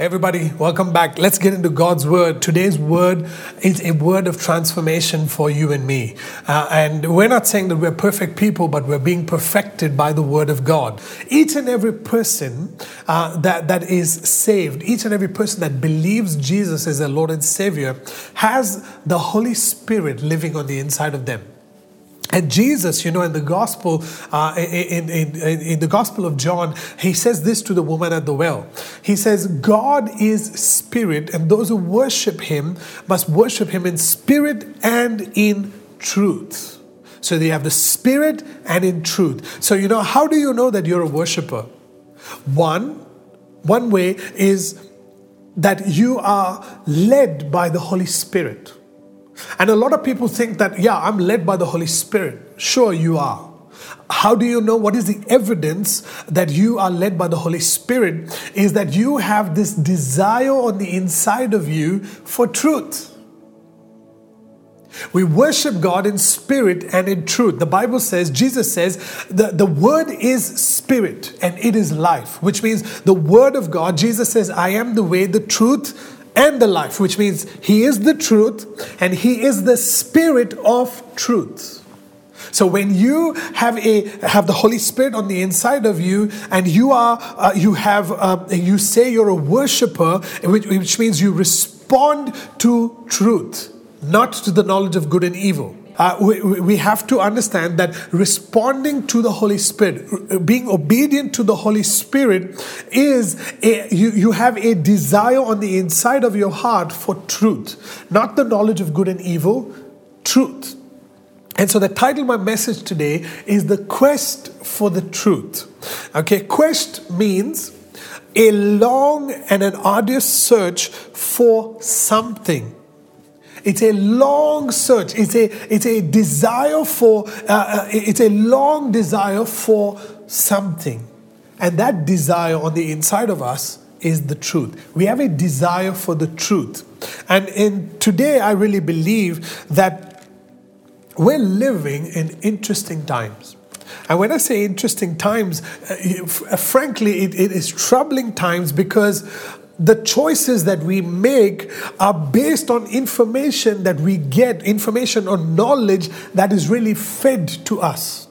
Everybody, welcome back. Let's get into God's word. Today's word is a word of transformation for you and me. Uh, and we're not saying that we're perfect people, but we're being perfected by the word of God. Each and every person uh, that, that is saved, each and every person that believes Jesus is their Lord and Savior, has the Holy Spirit living on the inside of them. And Jesus, you know, in the gospel, uh, in, in, in, the gospel of John, he says this to the woman at the well. He says, God is spirit, and those who worship him must worship him in spirit and in truth. So they have the spirit and in truth. So, you know, how do you know that you're a worshiper? One, one way is that you are led by the Holy Spirit. And a lot of people think that, yeah, I'm led by the Holy Spirit. Sure, you are. How do you know what is the evidence that you are led by the Holy Spirit? Is that you have this desire on the inside of you for truth. We worship God in spirit and in truth. The Bible says, Jesus says, the, the word is spirit and it is life, which means the word of God, Jesus says, I am the way, the truth, and the life, which means He is the truth and He is the Spirit of truth. So when you have a have the Holy Spirit on the inside of you, and you are uh, you have uh, you say you're a worshiper, which, which means you respond to truth, not to the knowledge of good and evil uh, we, we have to understand that responding to the Holy Spirit, being obedient to the Holy Spirit, is a, you, you have a desire on the inside of your heart for truth, not the knowledge of good and evil, truth. And so the title of my message today is The Quest for the Truth. Okay, quest means a long and an arduous search for something. It's a long search. It's a, it's a desire for, uh, uh, it's a long desire for something. And that desire on the inside of us is the truth. We have a desire for the truth. And in today, I really believe that we're living in interesting times. And when I say interesting times, uh, frankly, it, it is troubling times because the choices that we make are based on information that we get, information or knowledge that is really fed to us.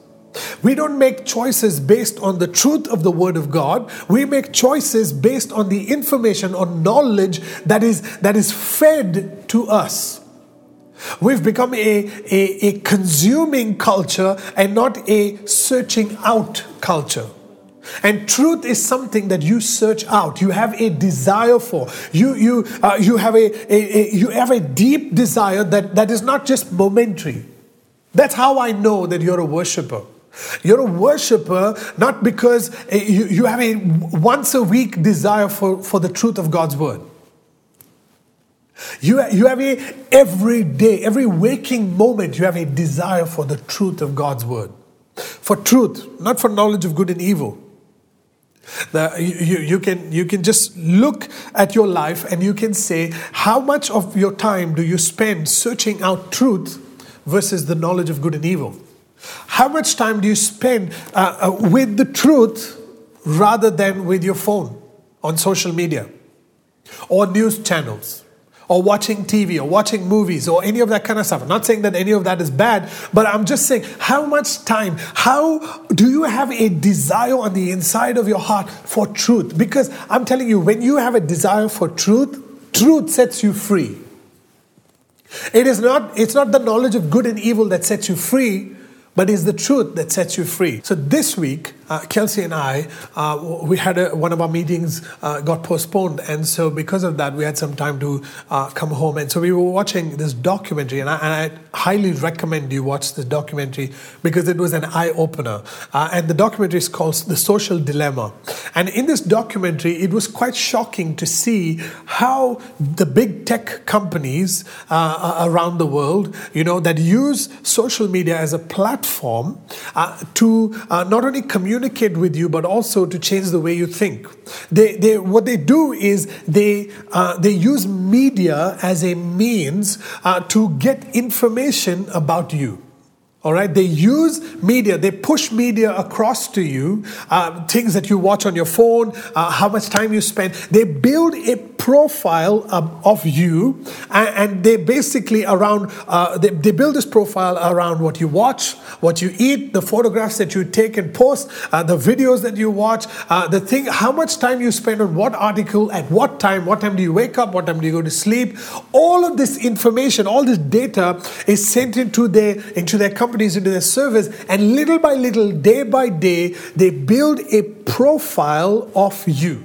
We don't make choices based on the truth of the Word of God. We make choices based on the information or knowledge that is, that is fed to us. We've become a, a, a consuming culture and not a searching out culture. And truth is something that you search out. You have a desire for. You, you, uh, you, have a, a, a, you have a deep desire that, that is not just momentary. That's how I know that you're a worshiper. You're a worshiper not because uh, you, you have a once a week desire for, for the truth of God's word. You, you have a every day, every waking moment, you have a desire for the truth of God's word. For truth, not for knowledge of good and evil. The, you, you, can, you can just look at your life and you can say, how much of your time do you spend searching out truth versus the knowledge of good and evil? How much time do you spend uh, uh, with the truth rather than with your phone on social media or news channels? Or watching TV or watching movies or any of that kind of stuff. I'm not saying that any of that is bad, but I'm just saying how much time, how do you have a desire on the inside of your heart for truth? Because I'm telling you, when you have a desire for truth, truth sets you free. It is not, it's not the knowledge of good and evil that sets you free, but it's the truth that sets you free. So this week, uh, Kelsey and I, uh, we had a, one of our meetings uh, got postponed, and so because of that, we had some time to uh, come home, and so we were watching this documentary, and I, and I highly recommend you watch this documentary because it was an eye opener. Uh, and the documentary is called "The Social Dilemma," and in this documentary, it was quite shocking to see how the big tech companies uh, around the world, you know, that use social media as a platform to not only communicate communicate with you, but also to change the way you think. They, they, what they do is they, uh, they use media as a means uh, to get information about you. All right, they use media, they push media across to you, uh, things that you watch on your phone, uh, how much time you spend. They build a profile um, of you, and, and, they basically around, uh, they, they, build this profile around what you watch, what you eat, the photographs that you take and post, uh, the videos that you watch, uh, the thing, how much time you spend on what article, at what time, what time do you wake up, what time do you go to sleep. All of this information, all this data is sent into their, into their company companies into their service, and little by little, day by day, they build a profile of you.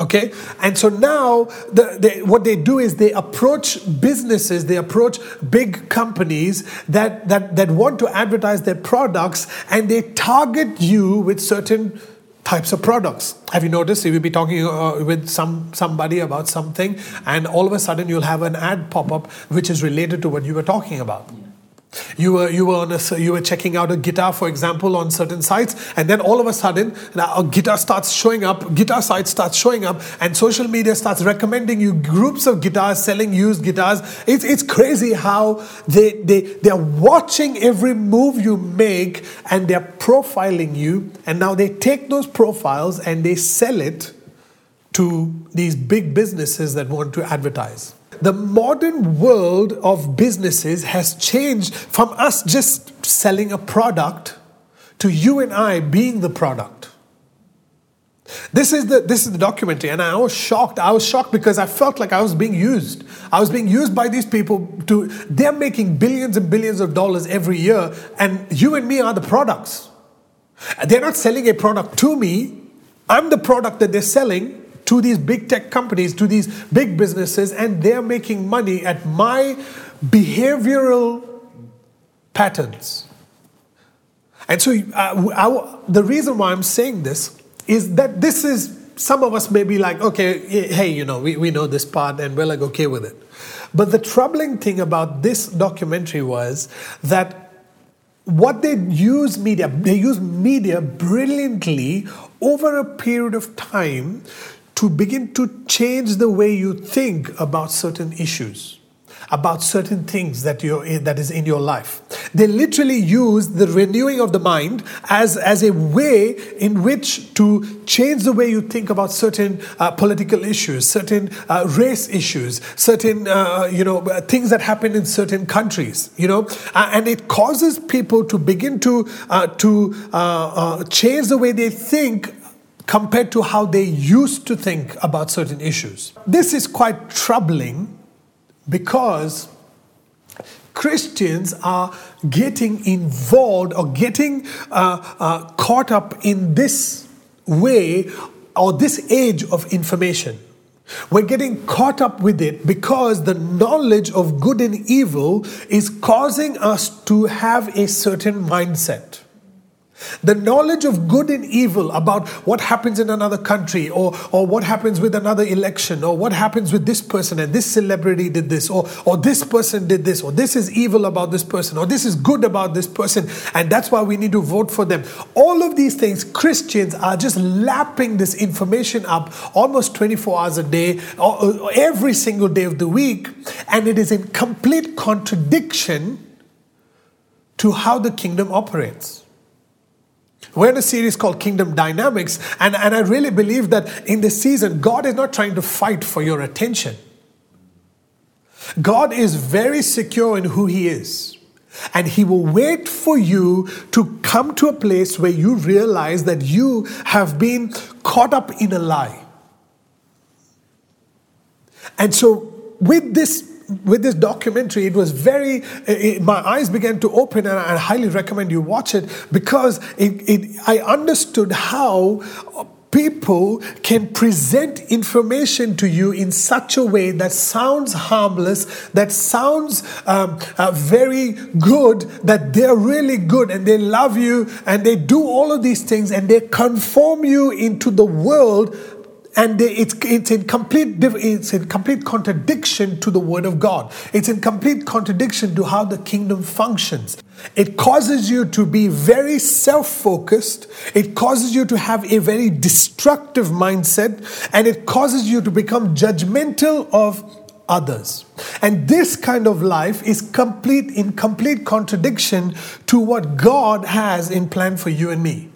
Okay, and so now the, they, what they do is they approach businesses, they approach big companies that, that, that want to advertise their products, and they target you with certain types of products. Have you noticed? You will be talking uh, with some somebody about something, and all of a sudden you'll have an ad pop up which is related to what you were talking about. You were you were on a, you were checking out a guitar, for example, on certain sites, and then all of a sudden a guitar starts showing up. Guitar sites starts showing up, and social media starts recommending you groups of guitars selling used guitars. It's it's crazy how they they they're watching every move you make, and they're profiling you. And now they take those profiles and they sell it to these big businesses that want to advertise the modern world of businesses has changed from us just selling a product to you and I being the product. This is the this is the documentary, and I was shocked. I was shocked because I felt like I was being used. I was being used by these people to they're making billions and billions of dollars every year, and you and me are the products. They're not selling a product to me. I'm the product that they're selling, to these big tech companies, to these big businesses, and they're making money at my behavioral patterns. And so, uh, I, the reason why I'm saying this is that this is, some of us may be like, okay, hey, you know, we, we know this part and we're like, okay with it. But the troubling thing about this documentary was that what they use media, they use media brilliantly over a period of time to begin to change the way you think about certain issues about certain things that you that is in your life. They literally use the renewing of the mind as as a way in which to change the way you think about certain uh, political issues certain uh, race issues certain uh, you know things that happen in certain countries you know? Uh, and it causes people to begin to uh, to uh, change the way they think compared to how they used to think about certain issues. This is quite troubling because Christians are getting involved or getting uh, uh, caught up in this way or this age of information. We're getting caught up with it because the knowledge of good and evil is causing us to have a certain mindset. The knowledge of good and evil about what happens in another country or, or what happens with another election or what happens with this person and this celebrity did this or, or this person did this or this is evil about this person or this is good about this person and that's why we need to vote for them. All of these things, Christians are just lapping this information up almost 24 hours a day, or every single day of the week, and it is in complete contradiction to how the kingdom operates. We're in a series called Kingdom Dynamics, and, and I really believe that in this season, God is not trying to fight for your attention. God is very secure in who He is. And he will wait for you to come to a place where you realize that you have been caught up in a lie. And so, with this with this documentary, it was very, it, my eyes began to open, and I highly recommend you watch it because it, it, I understood how people can present information to you in such a way that sounds harmless, that sounds um, uh, very good, that they're really good and they love you and they do all of these things and they conform you into the world and it's, it's, in complete, it's in complete contradiction to the Word of God. It's in complete contradiction to how the kingdom functions. It causes you to be very self focused, it causes you to have a very destructive mindset, and it causes you to become judgmental of others. And this kind of life is complete in complete contradiction to what God has in plan for you and me.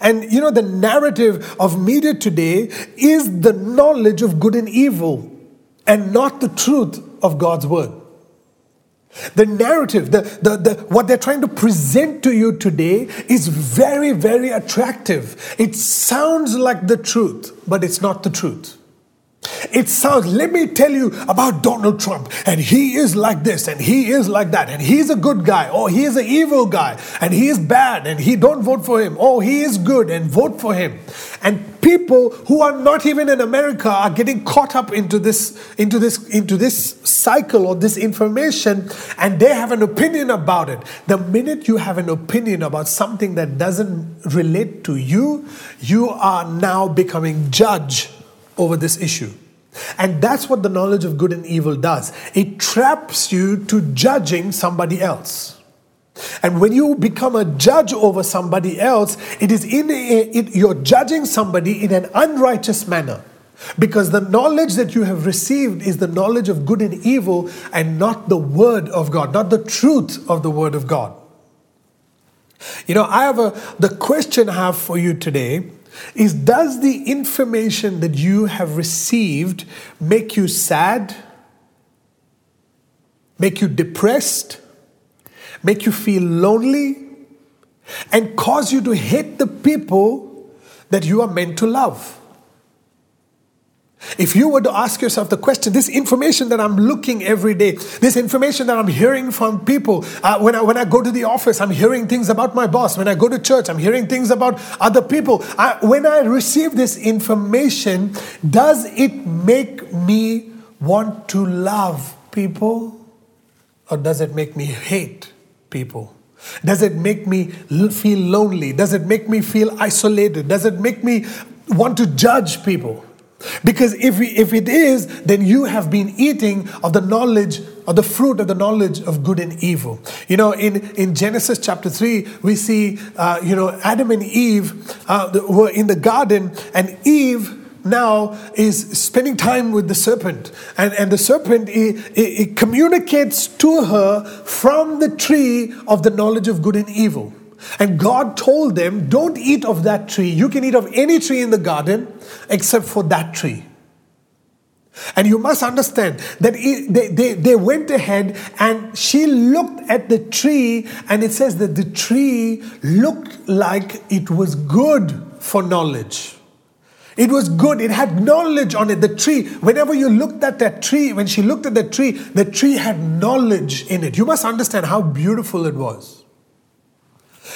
And you know, the narrative of media today is the knowledge of good and evil and not the truth of God's word. The narrative, the, the, the, what they're trying to present to you today is very, very attractive. It sounds like the truth, but it's not the truth. It sounds, let me tell you about Donald Trump, and he is like this, and he is like that, and he's a good guy, or he is an evil guy, and he is bad, and he don't vote for him, or he is good, and vote for him. And people who are not even in America are getting caught up into this, into this, into this cycle or this information, and they have an opinion about it. The minute you have an opinion about something that doesn't relate to you, you are now becoming judge over this issue. And that's what the knowledge of good and evil does it traps you to judging somebody else. And when you become a judge over somebody else, it is in a, it, you're judging somebody in an unrighteous manner. Because the knowledge that you have received is the knowledge of good and evil and not the word of God, not the truth of the word of God. You know, I have a the question I have for you today is does the information that you have received make you sad, make you depressed, make you feel lonely, and cause you to hate the people that you are meant to love? If you were to ask yourself the question, this information that I'm looking every day, this information that I'm hearing from people, uh, when, I, when I go to the office, I'm hearing things about my boss. When I go to church, I'm hearing things about other people. I, when I receive this information, does it make me want to love people or does it make me hate people? Does it make me feel lonely? Does it make me feel isolated? Does it make me want to judge people? Because if, we, if it is, then you have been eating of the knowledge of the fruit of the knowledge of good and evil. You know, in, in Genesis chapter 3, we see, uh, you know, Adam and Eve uh, were in the garden, and Eve now is spending time with the serpent. And, and the serpent it, communicates to her from the tree of the knowledge of good and evil. And God told them, Don't eat of that tree. You can eat of any tree in the garden except for that tree. And you must understand that they, they, they went ahead and she looked at the tree, and it says that the tree looked like it was good for knowledge. It was good. It had knowledge on it. The tree, whenever you looked at that tree, when she looked at the tree, the tree had knowledge in it. You must understand how beautiful it was.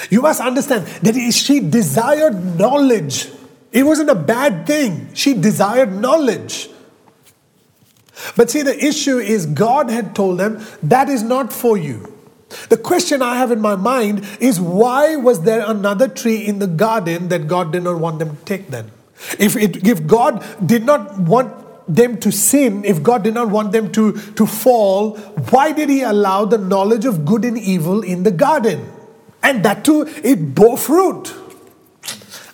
You must understand that she desired knowledge. It wasn't a bad thing. She desired knowledge. But see, the issue is God had told them that is not for you. The question I have in my mind is why was there another tree in the garden that God did not want them to take then? If, it, if God did not want them to sin, if God did not want them to, to fall, why did He allow the knowledge of good and evil in the garden? And that too, it bore fruit.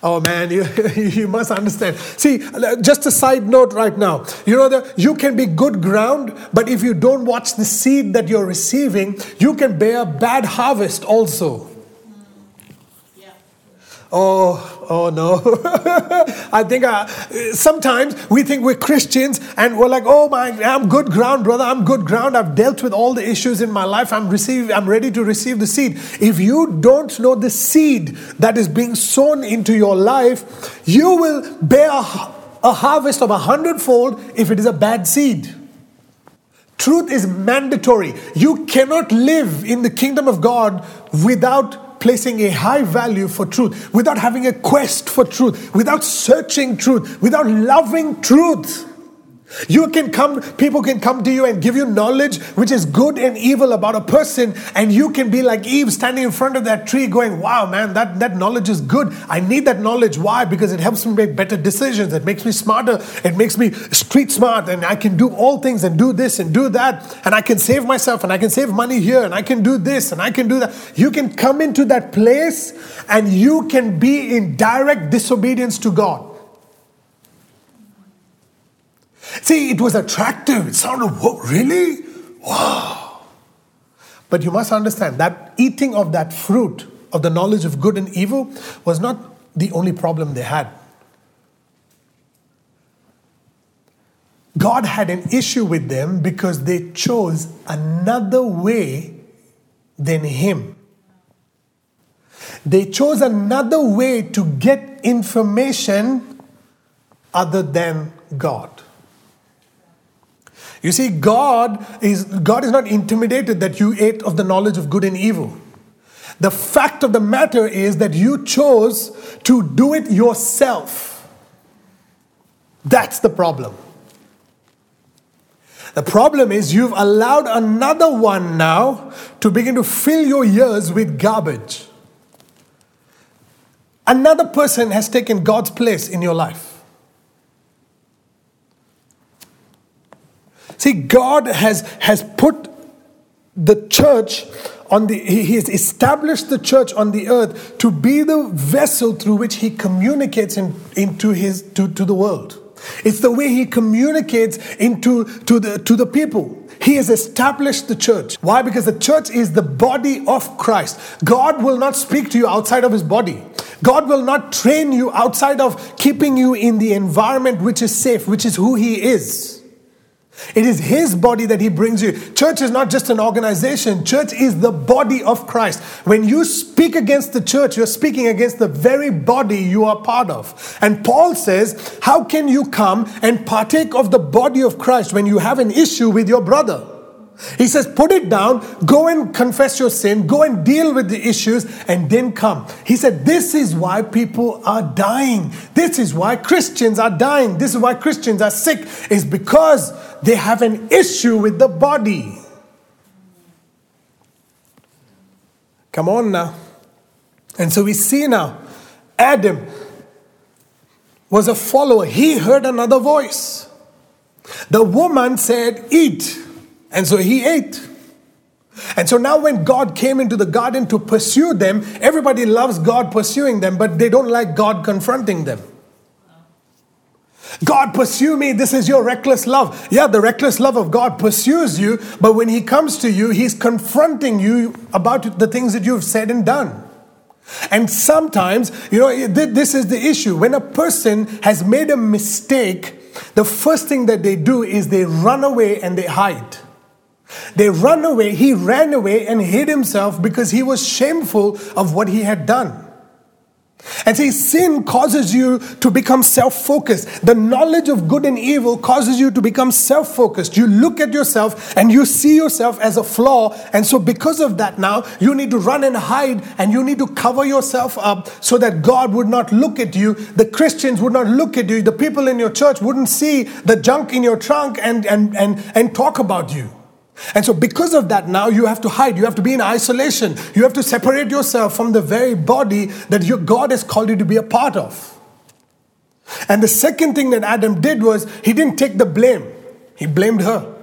Oh man, you, you must understand. See, just a side note right now. You know that you can be good ground, but if you don't watch the seed that you're receiving, you can bear bad harvest also. Oh, oh no. I think uh, sometimes we think we're Christians and we're like, oh my, I'm good ground, brother. I'm good ground. I've dealt with all the issues in my life. I'm receive, I'm ready to receive the seed. If you don't know the seed that is being sown into your life, you will bear a harvest of a hundredfold if it is a bad seed. Truth is mandatory. You cannot live in the kingdom of God without placing a high value for truth, without having a quest for truth, without searching truth, without loving truth. You can come, people can come to you and give you knowledge which is good and evil about a person, and you can be like Eve standing in front of that tree going, Wow, man, that, that knowledge is good. I need that knowledge. Why? Because it helps me make better decisions. It makes me smarter. It makes me street smart, and I can do all things and do this and do that, and I can save myself, and I can save money here, and I can do this, and I can do that. You can come into that place and you can be in direct disobedience to God. See, it was attractive. It sounded, really? Wow. But you must understand that eating of that fruit of the knowledge of good and evil was not the only problem they had. God had an issue with them because they chose another way than Him. They chose another way to get information other than God. You see, God is, God is not intimidated that you ate of the knowledge of good and evil. The fact of the matter is that you chose to do it yourself. That's the problem. The problem is you've allowed another one now to begin to fill your ears with garbage. Another person has taken God's place in your life. See, God has, has put the church on the he has established the church on the earth to be the vessel through which he communicates in, into his to, to the world. It's the way he communicates into to the to the people. He has established the church. Why? Because the church is the body of christ. God will not speak to you outside of his body. God will not train you outside of keeping you in the environment which is safe which is who he is it is His body that He brings you. Church is not just an organization, church is the body of Christ. When you speak against the church, you're speaking against the very body you are part of. And Paul says, How can you come and partake of the body of Christ when you have an issue with your brother? He says, put it down, go and confess your sin, go and deal with the issues, and then come. He said, This is why people are dying. This is why Christians are dying. This is why Christians are sick, is because they have an issue with the body. Come on now. And so we see now, Adam was a follower. He heard another voice. The woman said, Eat. And so he ate. And so now, when God came into the garden to pursue them, everybody loves God pursuing them, but they don't like God confronting them. God, pursue me. This is your reckless love. Yeah, the reckless love of God pursues you, but when He comes to you, He's confronting you about the things that you've said and done. And sometimes, you know, this is the issue. When a person has made a mistake, the first thing that they do is they run away and they hide. They run away. He ran away and hid himself because he was shameful of what he had done. And see, sin causes you to become self focused. The knowledge of good and evil causes you to become self focused. You look at yourself and you see yourself as a flaw. And so, because of that, now you need to run and hide and you need to cover yourself up so that God would not look at you. The Christians would not look at you. The people in your church wouldn't see the junk in your trunk and, and, and, and talk about you. And so, because of that, now you have to hide. You have to be in isolation. You have to separate yourself from the very body that your God has called you to be a part of. And the second thing that Adam did was he didn't take the blame, he blamed her.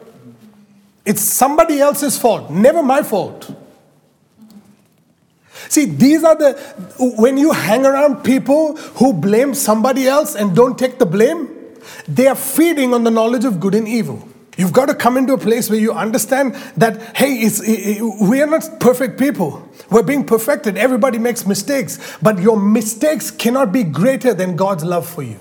It's somebody else's fault, never my fault. See, these are the, when you hang around people who blame somebody else and don't take the blame, they are feeding on the knowledge of good and evil. You've got to come into a place where you understand that, hey, it, we are not perfect people. We're being perfected. Everybody makes mistakes. But your mistakes cannot be greater than God's love for you.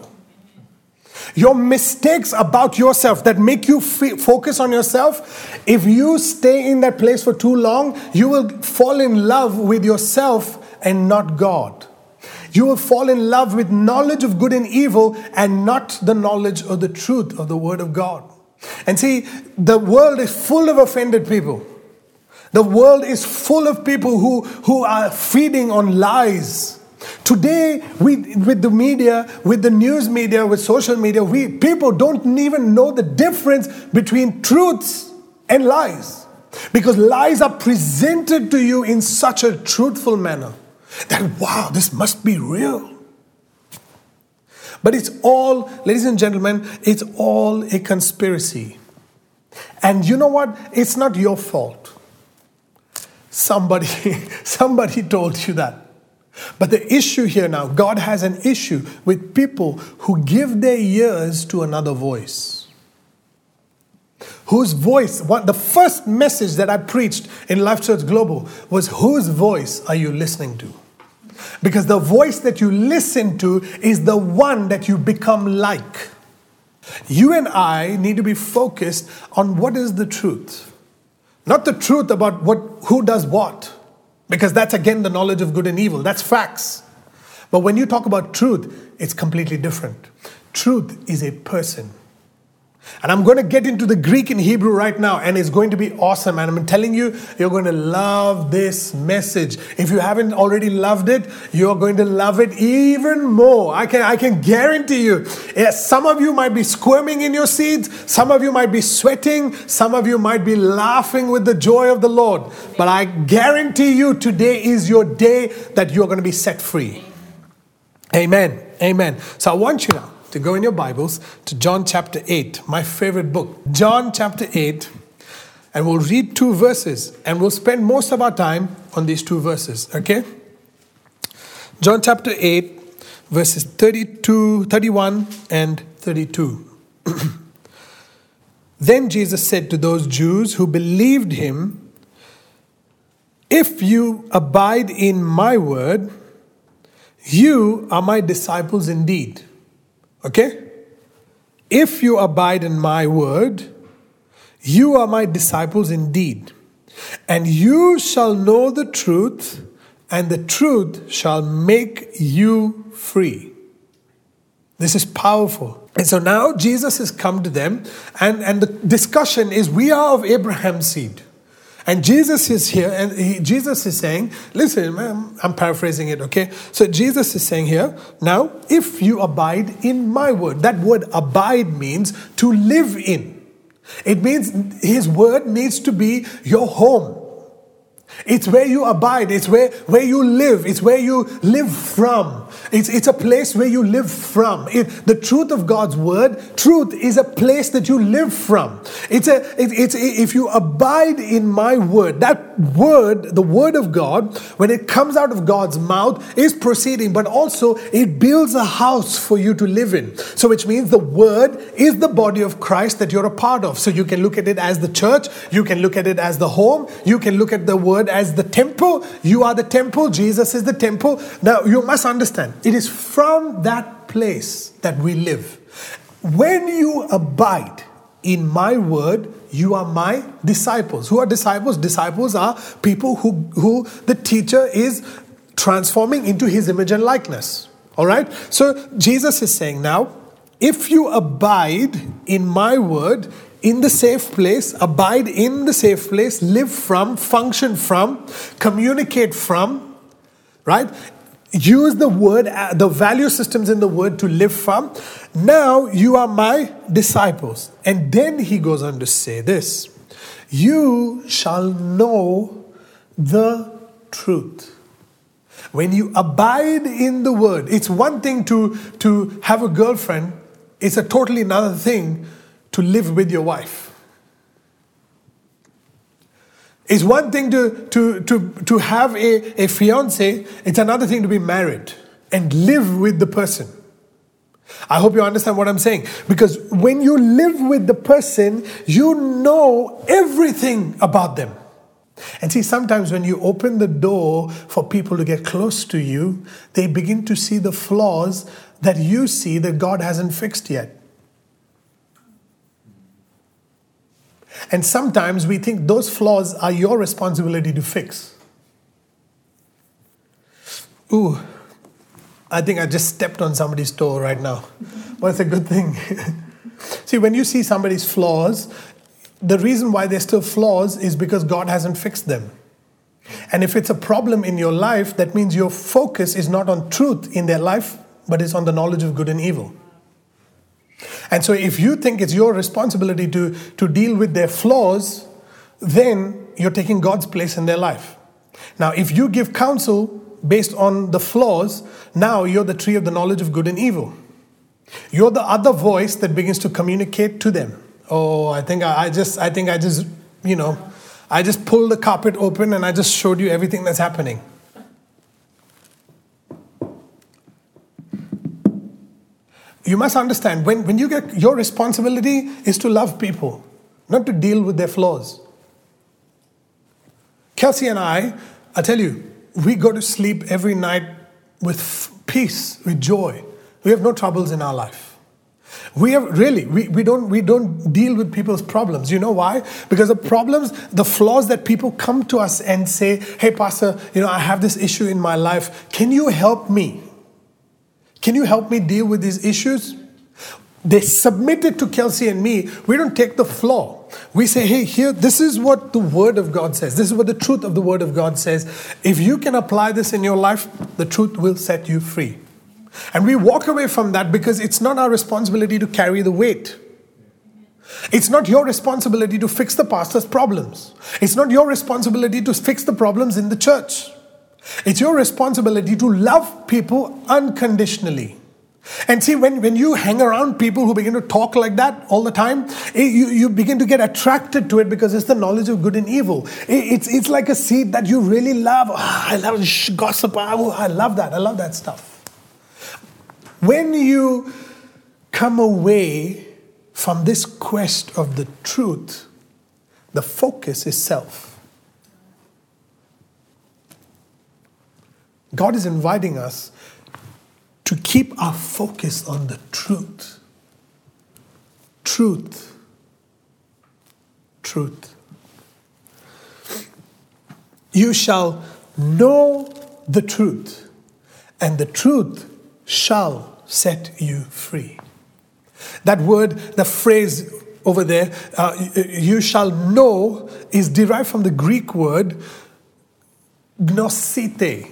Your mistakes about yourself that make you f- focus on yourself, if you stay in that place for too long, you will fall in love with yourself and not God. You will fall in love with knowledge of good and evil and not the knowledge of the truth of the Word of God. And see, the world is full of offended people. The world is full of people who, who are feeding on lies. Today, we, with the media, with the news media, with social media, we, people don't even know the difference between truths and lies. Because lies are presented to you in such a truthful manner that, wow, this must be real. But it's all, ladies and gentlemen, it's all a conspiracy. And you know what? It's not your fault. Somebody, somebody told you that. But the issue here now, God has an issue with people who give their ears to another voice. whose voice, what the first message that I preached in Life Church Global was whose voice are you listening to? Because the voice that you listen to is the one that you become like. You and I need to be focused on what is the truth. Not the truth about what who does what. Because that's again the knowledge of good and evil. That's facts. But when you talk about truth, it's completely different. Truth is a person. And I'm going to get into the Greek and Hebrew right now, and it's going to be awesome. And I'm telling you, you're going to love this message. If you haven't already loved it, you're going to love it even more. I can, I can guarantee you. Yes, some of you might be squirming in your seats, some of you might be sweating, some of you might be laughing with the joy of the Lord. But I guarantee you, today is your day that you're going to be set free. Amen. Amen. So I want you now to go in your Bibles to John chapter 8, my favorite book. John chapter 8, and we'll read two verses, and we'll spend most of our time on these two verses, okay? John chapter 8, verses 32, 31, and 32. then Jesus said to those Jews who believed him, If you abide in my word, you are my disciples indeed. Okay? If you abide in my word, you are my disciples indeed. And you shall know the truth, and the truth shall make you free. This is powerful. And so now Jesus has come to them, and, and the discussion is we are of Abraham's seed. And Jesus is here, and he, Jesus is saying, listen, I'm paraphrasing it, okay? So Jesus is saying here, now, if you abide in my word, that word abide means to live in. It means his word needs to be your home. It's where you abide, it's where, where you live, it's where you live from. It's, it's a place where you live from. It, the truth of God's word, truth is a place that you live from. It's a, it, it's, if you abide in my word, that word, the word of God, when it comes out of God's mouth, is proceeding, but also it builds a house for you to live in. So, which means the word is the body of Christ that you're a part of. So, you can look at it as the church, you can look at it as the home, you can look at the word as the temple. You are the temple, Jesus is the temple. Now, you must understand it is from that place that we live. When you abide in my word, you are my disciples. Who are disciples? Disciples are people who, who the teacher is transforming into his image and likeness. All right? So Jesus is saying now, if you abide in my word, in the safe place, abide in the safe place, live from, function from, communicate from, right? Use the word, uh, the value systems in the word to live from. Now you are my disciples. And then he goes on to say this You shall know the truth. When you abide in the word, it's one thing to, to have a girlfriend, it's a totally another thing to live with your wife. It's one thing to, to, to, to have a, a fiance, it's another thing to be married and live with the person. I hope you understand what I'm saying. Because when you live with the person, you know everything about them. And see, sometimes when you open the door for people to get close to you, they begin to see the flaws that you see that God hasn't fixed yet. And sometimes we think those flaws are your responsibility to fix. Ooh, I think I just stepped on somebody's toe right now. But it's a good thing. see, when you see somebody's flaws, the reason why they're still flaws is because God hasn't fixed them. And if it's a problem in your life, that means your focus is not on truth in their life, but it's on the knowledge of good and evil. And so, if you think it's your responsibility to, to deal with their flaws, then you're taking God's place in their life. Now, if you give counsel based on the flaws, now you're the tree of the knowledge of good and evil. You're the other voice that begins to communicate to them. Oh, I think I, I just, I think I just, you know, I just pulled the carpet open and I just showed you everything that's happening. You must understand when, when you get your responsibility is to love people not to deal with their flaws. Kelsey and I, I tell you, we go to sleep every night with peace, with joy. We have no troubles in our life. We have really, we, we, don't, we don't deal with people's problems. You know why? Because the problems, the flaws that people come to us and say, hey, Pastor, you know, I have this issue in my life. Can you help me? Can you help me deal with these issues? They submit it to Kelsey and me. We don't take the flaw. We say, hey, here, this is what the Word of God says. This is what the truth of the Word of God says. If you can apply this in your life, the truth will set you free. And we walk away from that because it's not our responsibility to carry the weight. It's not your responsibility to fix the pastor's problems. It's not your responsibility to fix the problems in the church. It's your responsibility to love people unconditionally. And see, when, when you hang around people who begin to talk like that all the time, it, you, you begin to get attracted to it because it's the knowledge of good and evil. It, it's, it's like a seed that you really love. Oh, I love gossip. Ah, oh, I love that. I love that stuff. When you come away from this quest of the truth, the focus is self. God is inviting us to keep our focus on the truth. Truth. Truth. You shall know the truth, and the truth shall set you free. That word, the phrase over there, uh, you shall know, is derived from the Greek word gnosite.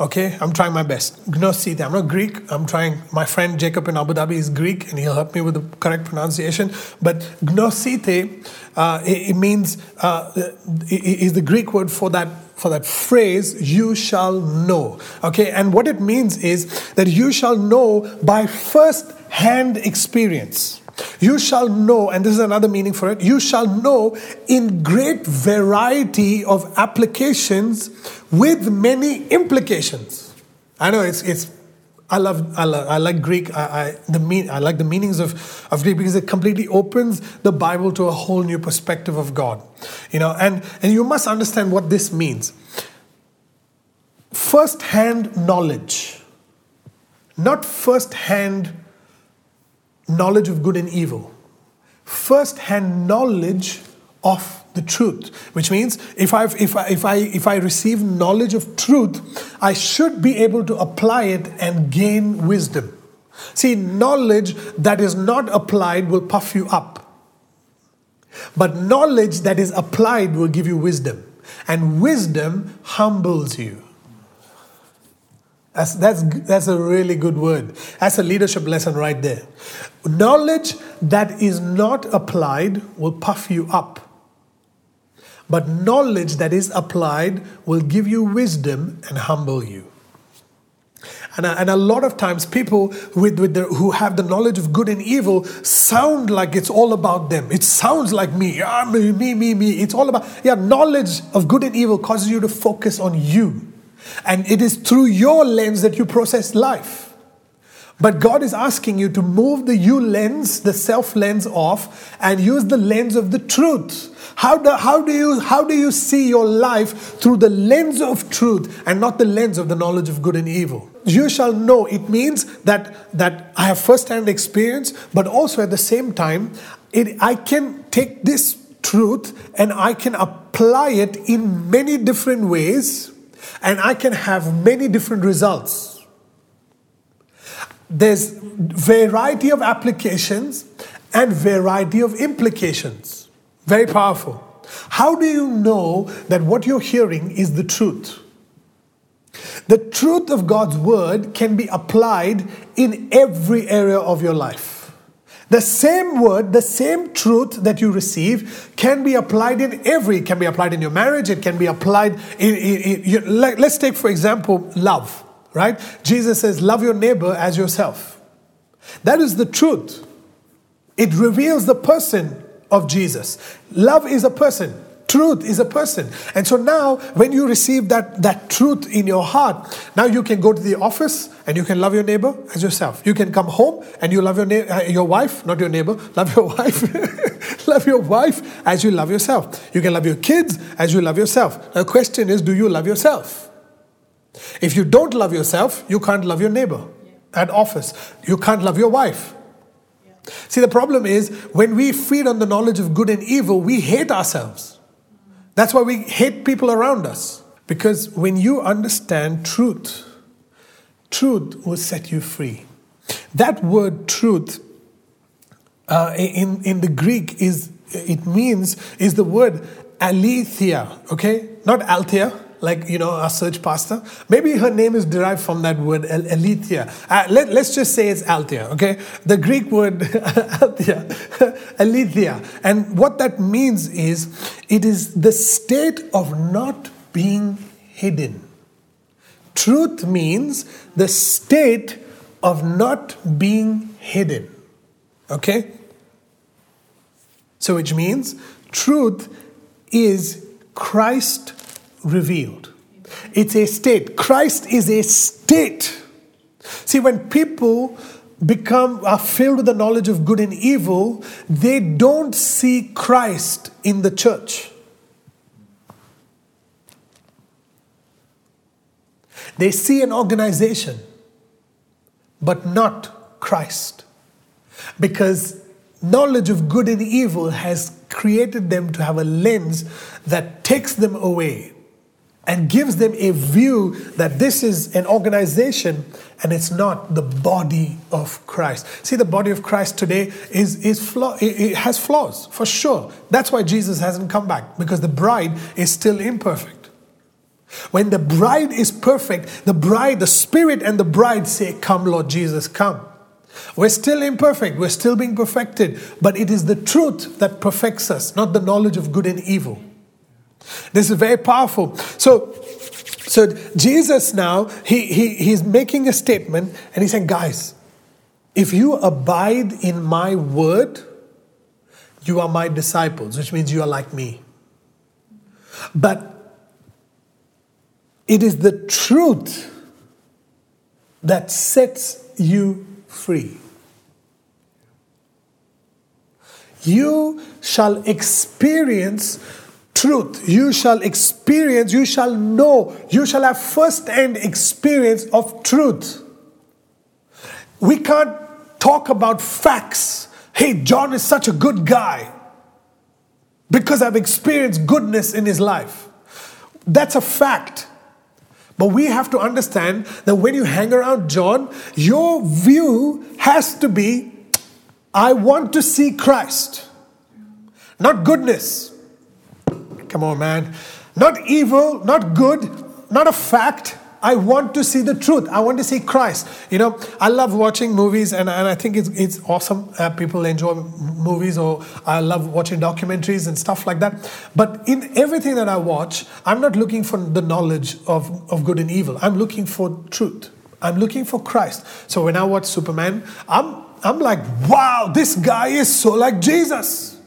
Okay, I'm trying my best. Gnosite. I'm not Greek. I'm trying. My friend Jacob in Abu Dhabi is Greek, and he'll help me with the correct pronunciation. But gnosite, uh, it, it, means uh, is the Greek word for that for that phrase, you shall know. Okay, and what it means is that you shall know by first hand experience. You shall know, and this is another meaning for it, you shall know in great variety of applications with many implications. I know it's, it's I love, I love, I like Greek. I, I, the mean, I like the meanings of, of Greek because it completely opens the Bible to a whole new perspective of God. You know, and, and you must understand what this means. First hand knowledge, not first hand knowledge of good and evil. First hand knowledge of the truth which means if i if I, if I if i receive knowledge of truth i should be able to apply it and gain wisdom. See knowledge that is not applied will puff you up. But knowledge that is applied will give you wisdom. And wisdom humbles you that's, that's, that's a really good word. That's a leadership lesson right there. Knowledge that is not applied will puff you up. But knowledge that is applied will give you wisdom and humble you. And a, and a lot of times, people with, with who have the knowledge of good and evil sound like it's all about them. It sounds like me, ah, me, me, me, me. It's all about, yeah, knowledge of good and evil causes you to focus on you. And it is through your lens that you process life. But God is asking you to move the you lens, the self lens off, and use the lens of the truth. How do, how, do you, how do you see your life through the lens of truth and not the lens of the knowledge of good and evil? You shall know. It means that, that I have first hand experience, but also at the same time, it, I can take this truth and I can apply it in many different ways, and I can have many different results there's variety of applications and variety of implications. Very powerful. How do you know that what you're hearing is the truth? The truth of God's word can be applied in every area of your life. The same word, the same truth that you receive can be applied in every, it can be applied in your marriage, it can be applied in, in, in let's take for example, love right? Jesus says, Love your neighbor as yourself. That is the truth. It reveals the person of Jesus. Love is a person. Truth is a person. And so now, when you receive that, that truth in your heart, now you can go to the office and you can love your neighbor as yourself. You can come home and you love your, na- uh, your wife, not your neighbor, love your wife love your wife as you love yourself. You can love your kids as you love yourself. The question is, do you love yourself? If you don't love yourself, you can't love your neighbor at office. You can't love your wife. See, the problem is when we feed on the knowledge of good and evil, we hate ourselves. That's why we hate people around us. Because when you understand truth, truth will set you free. That word truth uh, in, in the Greek is it means is the word aletheia, okay? Not althea, like you know a search pastor maybe her name is derived from that word aletheia uh, let, let's just say it's althea okay? The greek word althea aletheia and what that means is it is the state of not being hidden. Truth means the state of not being hidden okay? So which means truth is christ revealed. It's a state. Christ is a state. See, when people become are filled with the knowledge of good and evil, they don't see Christ in the church. They see an organization, but not Christ. Because knowledge of good and evil has created them to have a lens that takes them away and gives them a view that this is an organization and it's not the body of Christ. See, the body of Christ today is, is flaw, it, it has flaws, for sure. That's why Jesus hasn't come back, because the bride is still imperfect. When the bride is perfect, the bride, the spirit and the bride say, Come, Lord Jesus, come. We're still imperfect, we're still being perfected, but it is the truth that perfects us, not the knowledge of good and evil. This is very powerful. So, so Jesus now, he, he, he's making a statement and he's saying, guys, if you abide in my word, you are my disciples, which means you are like me. But it is the truth that sets you free. You shall experience truth. You shall experience, you shall know, you shall have first hand experience of truth. We can't talk about facts. Hey, John is such a good guy because I've experienced goodness in his life. That's a fact. But we have to understand that when you hang around John, your view has to be I want to see Christ, not goodness. Come on, man. Not evil, not good, not a fact. I want to see the truth. I want to see Christ. You know, I love watching movies and, and I think it's, it's awesome. Uh, people enjoy movies or I love watching documentaries and stuff like that. But in everything that I watch, I'm not looking for the knowledge of, of good and evil. I'm looking for truth. I'm looking for Christ. So when I watch Superman, I'm, I'm like, wow, this guy is so like Jesus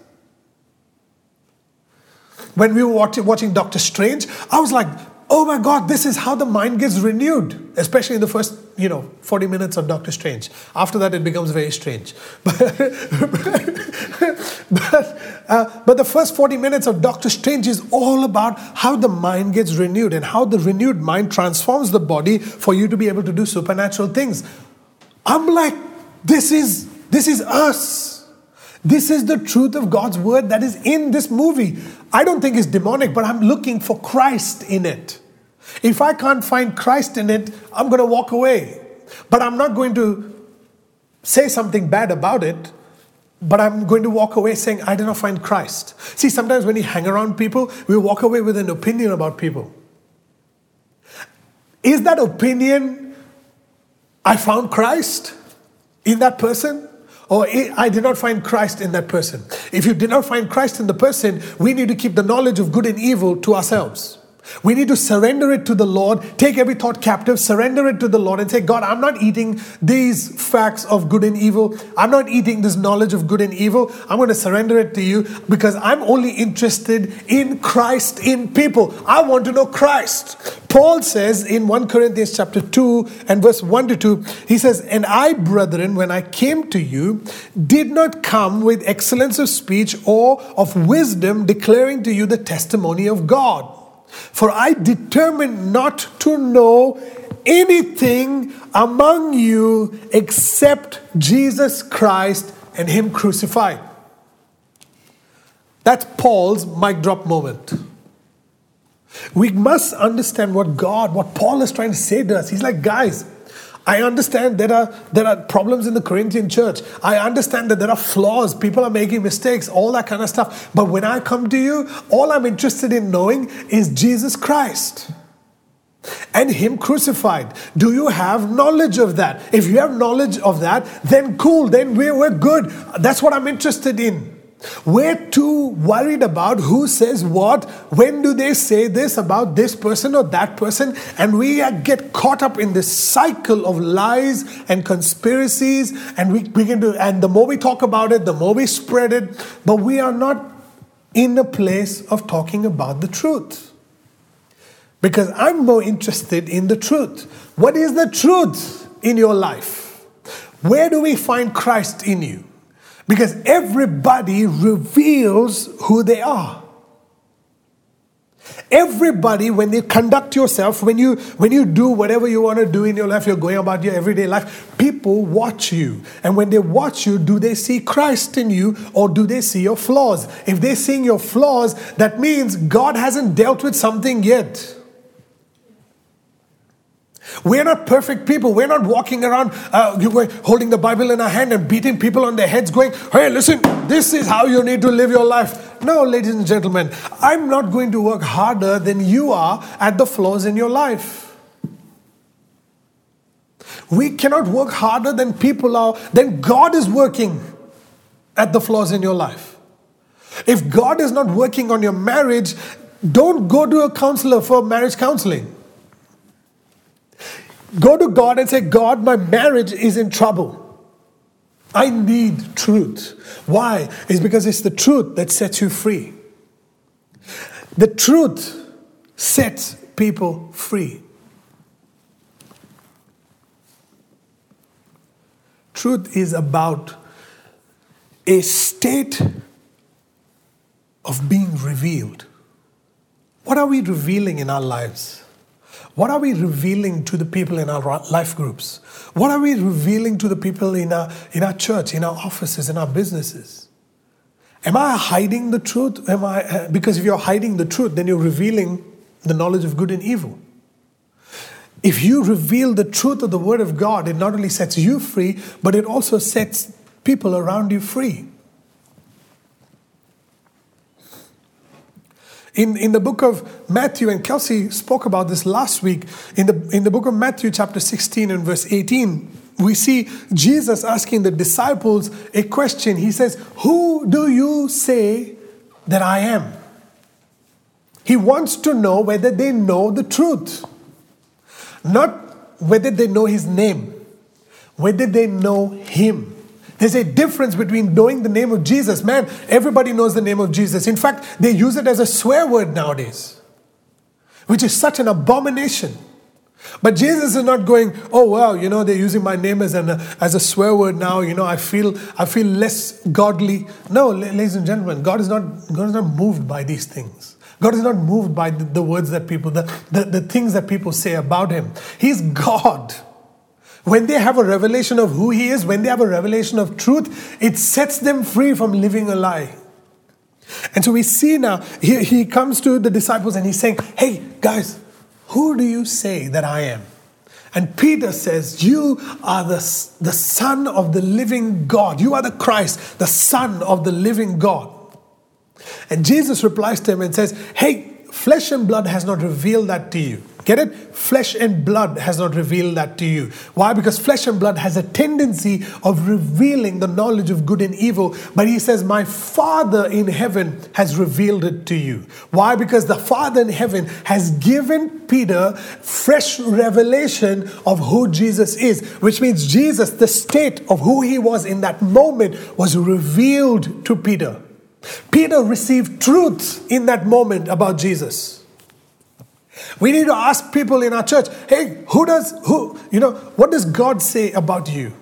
when we were watching Doctor Strange, I was like, oh my God, this is how the mind gets renewed, especially in the first, you know, 40 minutes of Doctor Strange. After that, it becomes very strange. But, but, uh, but the first 40 minutes of Doctor Strange is all about how the mind gets renewed and how the renewed mind transforms the body for you to be able to do supernatural things. I'm like, this is, this is us. This is the truth of God's word that is in this movie. I don't think it's demonic, but I'm looking for Christ in it. If I can't find Christ in it, I'm going to walk away. But I'm not going to say something bad about it, but I'm going to walk away saying, I did not find Christ. See, sometimes when you hang around people, we walk away with an opinion about people. Is that opinion, I found Christ in that person? Or I did not find Christ in that person. If you did not find Christ in the person, we need to keep the knowledge of good and evil to ourselves. We need to surrender it to the Lord, take every thought captive, surrender it to the Lord, and say, God, I'm not eating these facts of good and evil. I'm not eating this knowledge of good and evil. I'm going to surrender it to you because I'm only interested in Christ in people. I want to know Christ. Paul says in 1 Corinthians chapter 2 and verse 1 to 2, he says, And I, brethren, when I came to you, did not come with excellence of speech or of wisdom, declaring to you the testimony of God. For I determined not to know anything among you except Jesus Christ and Him crucified. That's Paul's mic drop moment. We must understand what God, what Paul is trying to say to us. He's like, guys, I understand there are, there are problems in the Corinthian church. I understand that there are flaws. People are making mistakes, all that kind of stuff. But when I come to you, all I'm interested in knowing is Jesus Christ and Him crucified. Do you have knowledge of that? If you have knowledge of that, then cool, then we're, we're good. That's what I'm interested in. We're too worried about who says what, when do they say this about this person or that person, and we get caught up in this cycle of lies and conspiracies, and we begin to, and the more we talk about it, the more we spread it, but we are not in a place of talking about the truth. Because I'm more interested in the truth. What is the truth in your life? Where do we find Christ in you? Because everybody reveals who they are. Everybody, when you conduct yourself, when you when you do whatever you want to do in your life, you're going about your everyday life, people watch you. And when they watch you, do they see Christ in you or do they see your flaws? If they're seeing your flaws, that means God hasn't dealt with something yet. We're not perfect people. We're not walking around uh, holding the Bible in our hand and beating people on their heads, going, hey, listen, this is how you need to live your life. No, ladies and gentlemen, I'm not going to work harder than you are at the flaws in your life. We cannot work harder than people are, than God is working at the flaws in your life. If God is not working on your marriage, don't go to a counselor for marriage counseling. Go to God and say, God, my marriage is in trouble. I need truth. Why? It's because it's the truth that sets you free. The truth sets people free. Truth is about a state of being revealed. What are we revealing in our lives? What are we revealing to the people in our life groups? What are we revealing to the people in our, in our church, in our offices, in our businesses? Am I hiding the truth? Am I, uh, because if you're hiding the truth, then you're revealing the knowledge of good and evil. If you reveal the truth of the Word of God, it not only sets you free, but it also sets people around you free. In, in the book of Matthew, and Kelsey spoke about this last week, in the, in the book of Matthew, chapter 16 and verse 18, we see Jesus asking the disciples a question. He says, Who do you say that I am? He wants to know whether they know the truth, not whether they know his name, whether they know him. There's a difference between knowing the name of Jesus. Man, everybody knows the name of Jesus. In fact, they use it as a swear word nowadays, which is such an abomination. But Jesus is not going, oh wow, you know, they're using my name as, an, as a swear word now, you know, I feel I feel less godly. No, ladies and gentlemen, God is not God is not moved by these things. God is not moved by the, the words that people, the, the, the things that people say about him. He's God. When they have a revelation of who He is, when they have a revelation of truth, it sets them free from living a lie. And so we see now, he, he comes to the disciples and he's saying, Hey, guys, who do you say that I am? And Peter says, You are the, the Son of the living God. You are the Christ, the Son of the living God. And Jesus replies to him and says, Hey, flesh and blood has not revealed that to you. Get it? Flesh and blood has not revealed that to you. Why? Because flesh and blood has a tendency of revealing the knowledge of good and evil. But he says, My Father in heaven has revealed it to you. Why? Because the Father in heaven has given Peter fresh revelation of who Jesus is, which means Jesus, the state of who he was in that moment, was revealed to Peter. Peter received truth in that moment about Jesus. We need to ask people in our church, hey, who does, who, you know, what does God say about you?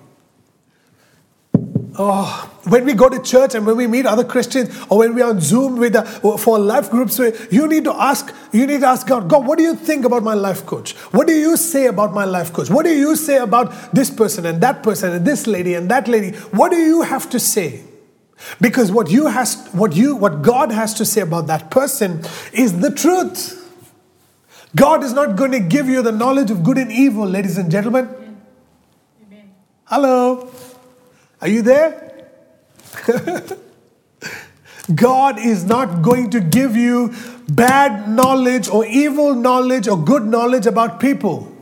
Oh, when we go to church and when we meet other Christians or when we are on Zoom with a, for life groups, you need to ask, you need to ask God, God, what do you think about my life coach? What do you say about my life coach? What do you say about this person and that person and this lady and that lady? What do you have to say? Because what you has what you what God has to say about that person is the truth. God is not going to give you the knowledge of good and evil, ladies and gentlemen. Amen. Hello. Are you there? God is not going to give you bad knowledge or evil knowledge or good knowledge about people.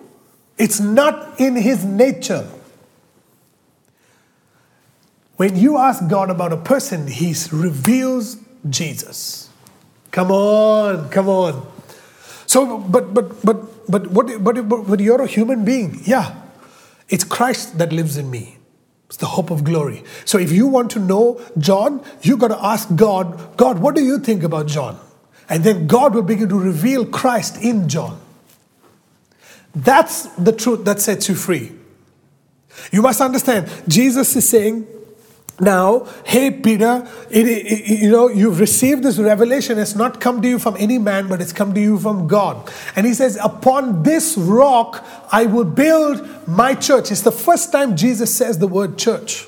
It's not in His nature. When you ask God about a person, He reveals Jesus. Come on, come on. So, but but but but what but, but, you're a human being. Yeah. It's Christ that lives in me. It's the hope of glory. So if you want to know John, you've got to ask God, God, what do you think about John? And then God will begin to reveal Christ in John. That's the truth that sets you free. You must understand, Jesus is saying, now, hey, Peter, it, it, you know, you've received this revelation. It's not come to you from any man, but it's come to you from God. And he says, Upon this rock I will build my church. It's the first time Jesus says the word church.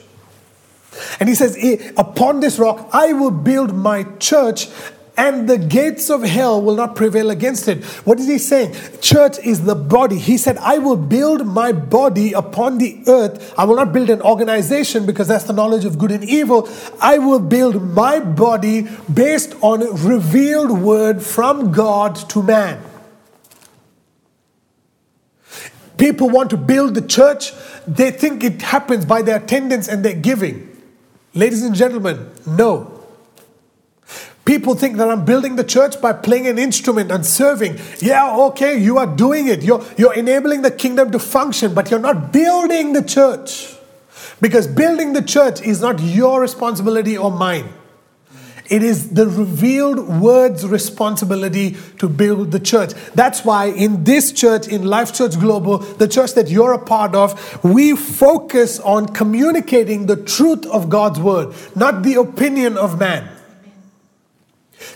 And he says, eh, Upon this rock I will build my church, and the gates of hell will not prevail against it. What is he saying? Church is the body. He said, I will build my body upon the earth. I will not build an organization because that's the knowledge of good and evil. I will build my body based on revealed word from God to man. People want to build the church, they think it happens by their attendance and their giving. Ladies and gentlemen, no. People think that I'm building the church by playing an instrument and serving. Yeah, okay, you are doing it. You're, you're enabling the kingdom to function, but you're not building the church. Because building the church is not your responsibility or mine. It is the revealed word's responsibility to build the church. That's why in this church, in Life Church Global, the church that you're a part of, we focus on communicating the truth of God's word, not the opinion of man.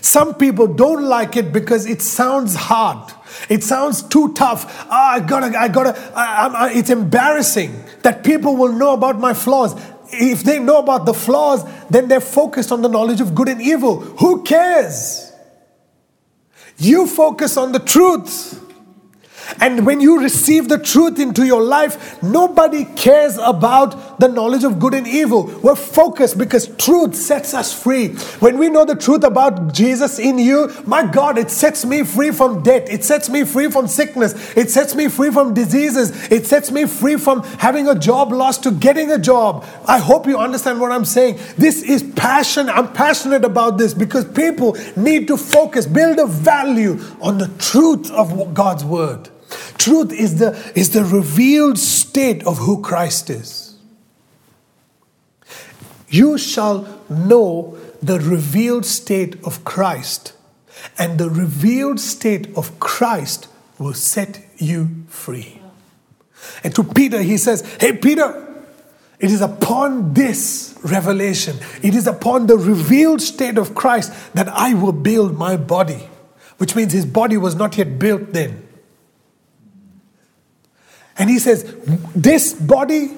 Some people don't like it because it sounds hard. It sounds too tough. Ah, I gotta, I gotta, I, I, it's embarrassing that people will know about my flaws. If they know about the flaws, then they're focused on the knowledge of good and evil. Who cares? You focus on the truth. And when you receive the truth into your life, nobody cares about the knowledge of good and evil. We're focused because truth sets us free. When we know the truth about Jesus in you, my God, it sets me free from debt. It sets me free from sickness. It sets me free from diseases. It sets me free from having a job lost to getting a job. I hope you understand what I'm saying. This is passion. I'm passionate about this because people need to focus, build a value on the truth of God's word. Truth is the, is the revealed state of who Christ is. You shall know the revealed state of Christ, and the revealed state of Christ will set you free. And to Peter, he says, Hey, Peter, it is upon this revelation, it is upon the revealed state of Christ that I will build my body, which means his body was not yet built then. And he says, This body,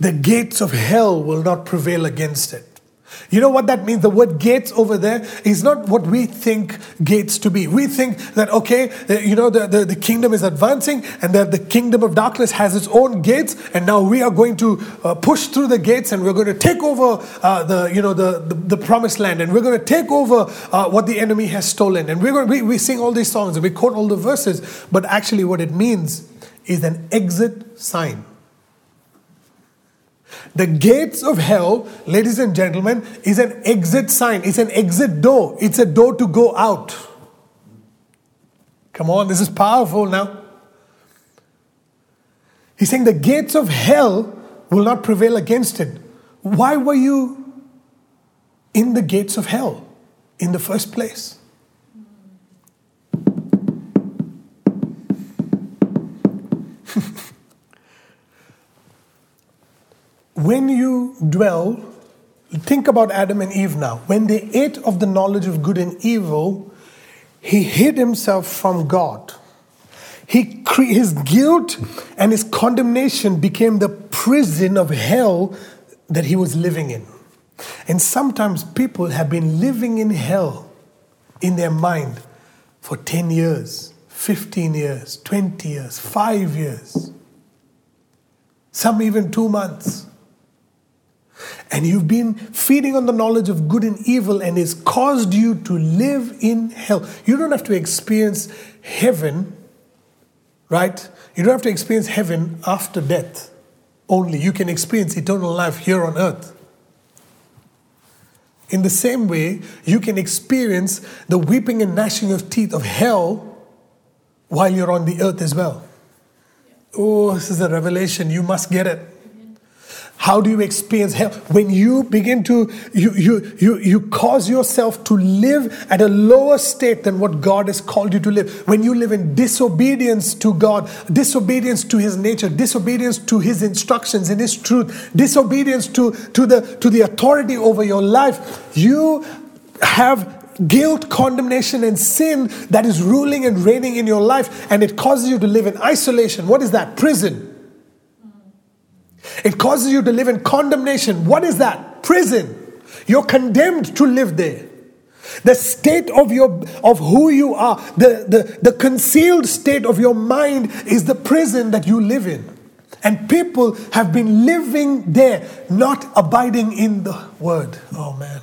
the gates of hell will not prevail against it. You know what that means? The word gates over there is not what we think gates to be. We think that, okay, uh, you know, the, the, the kingdom is advancing and that the kingdom of darkness has its own gates, and now we are going to uh, push through the gates and we're going to take over uh, the, you know, the, the, the, promised land and we're going to take over uh, what the enemy has stolen. And we're going to, we, we sing all these songs and we quote all the verses, but actually what it means is an exit sign. The gates of hell, ladies and gentlemen, is an exit sign. It's an exit door. It's a door to go out. Come on, this is powerful now. He's saying the gates of hell will not prevail against it. Why were you in the gates of hell in the first place? When you dwell, think about Adam and Eve now. When they ate of the knowledge of good and evil, he hid himself from God. He, his guilt and his condemnation became the prison of hell that he was living in. And sometimes people have been living in hell in their mind for 10 years, 15 years, 20 years, 5 years, some even two months and you've been feeding on the knowledge of good and evil and it's caused you to live in hell. You don't have to experience heaven, right? You don't have to experience heaven after death only. You can experience eternal life here on earth. In the same way, you can experience the weeping and gnashing of teeth of hell while you're on the earth as well. Oh, this is a revelation. You must get it. How do you experience hell? When you begin to, you, you, you, you cause yourself to live at a lower state than what God has called you to live. When you live in disobedience to God, disobedience to His nature, disobedience to His instructions and His truth, disobedience to, to, the, to the authority over your life, you have guilt, condemnation, and sin that is ruling and reigning in your life, and it causes you to live in isolation. What is that? Prison. It causes you to live in condemnation. What is that? Prison. You're condemned to live there. The state of your of who you are, the, the, the concealed state of your mind is the prison that you live in. And people have been living there, not abiding in the word. Oh man.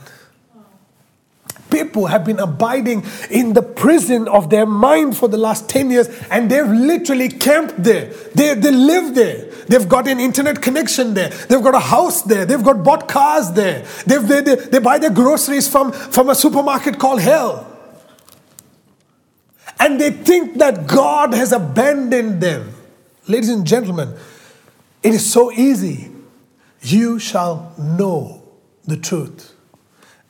People have been abiding in the prison of their mind for the last 10 years and they've literally camped there. They, they live there. They've got an internet connection there. They've got a house there. They've got bought cars there. They've, they, they, they buy their groceries from, from a supermarket called hell. And they think that God has abandoned them. Ladies and gentlemen, it is so easy. You shall know the truth,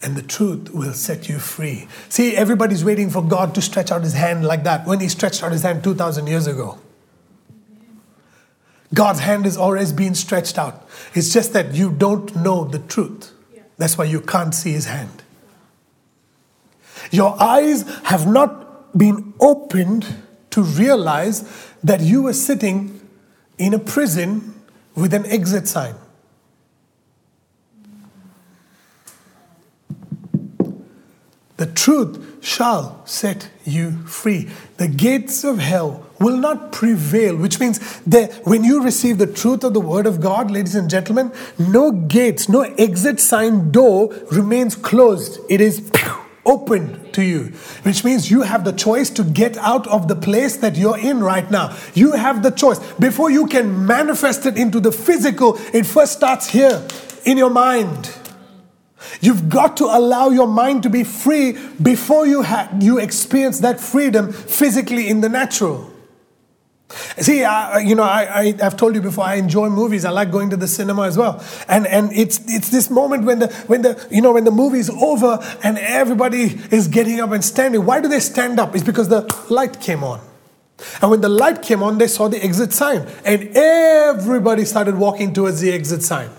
and the truth will set you free. See, everybody's waiting for God to stretch out his hand like that when he stretched out his hand 2,000 years ago. God's hand is always being stretched out. It's just that you don't know the truth. That's why you can't see his hand. Your eyes have not been opened to realize that you were sitting in a prison with an exit sign. The truth shall set you free. The gates of hell will not prevail, which means that when you receive the truth of the word of God, ladies and gentlemen, no gates, no exit sign door remains closed. It is open to you, which means you have the choice to get out of the place that you're in right now. You have the choice. Before you can manifest it into the physical, it first starts here in your mind. You've got to allow your mind to be free before you, ha- you experience that freedom physically in the natural. See, I, you know, I, I, have told you before, I enjoy movies. I like going to the cinema as well. And, and it's, it's this moment when the, when the, you know, when the movie's over and everybody is getting up and standing. Why do they stand up? It's because the light came on. And when the light came on, they saw the exit sign. And everybody started walking towards the exit sign.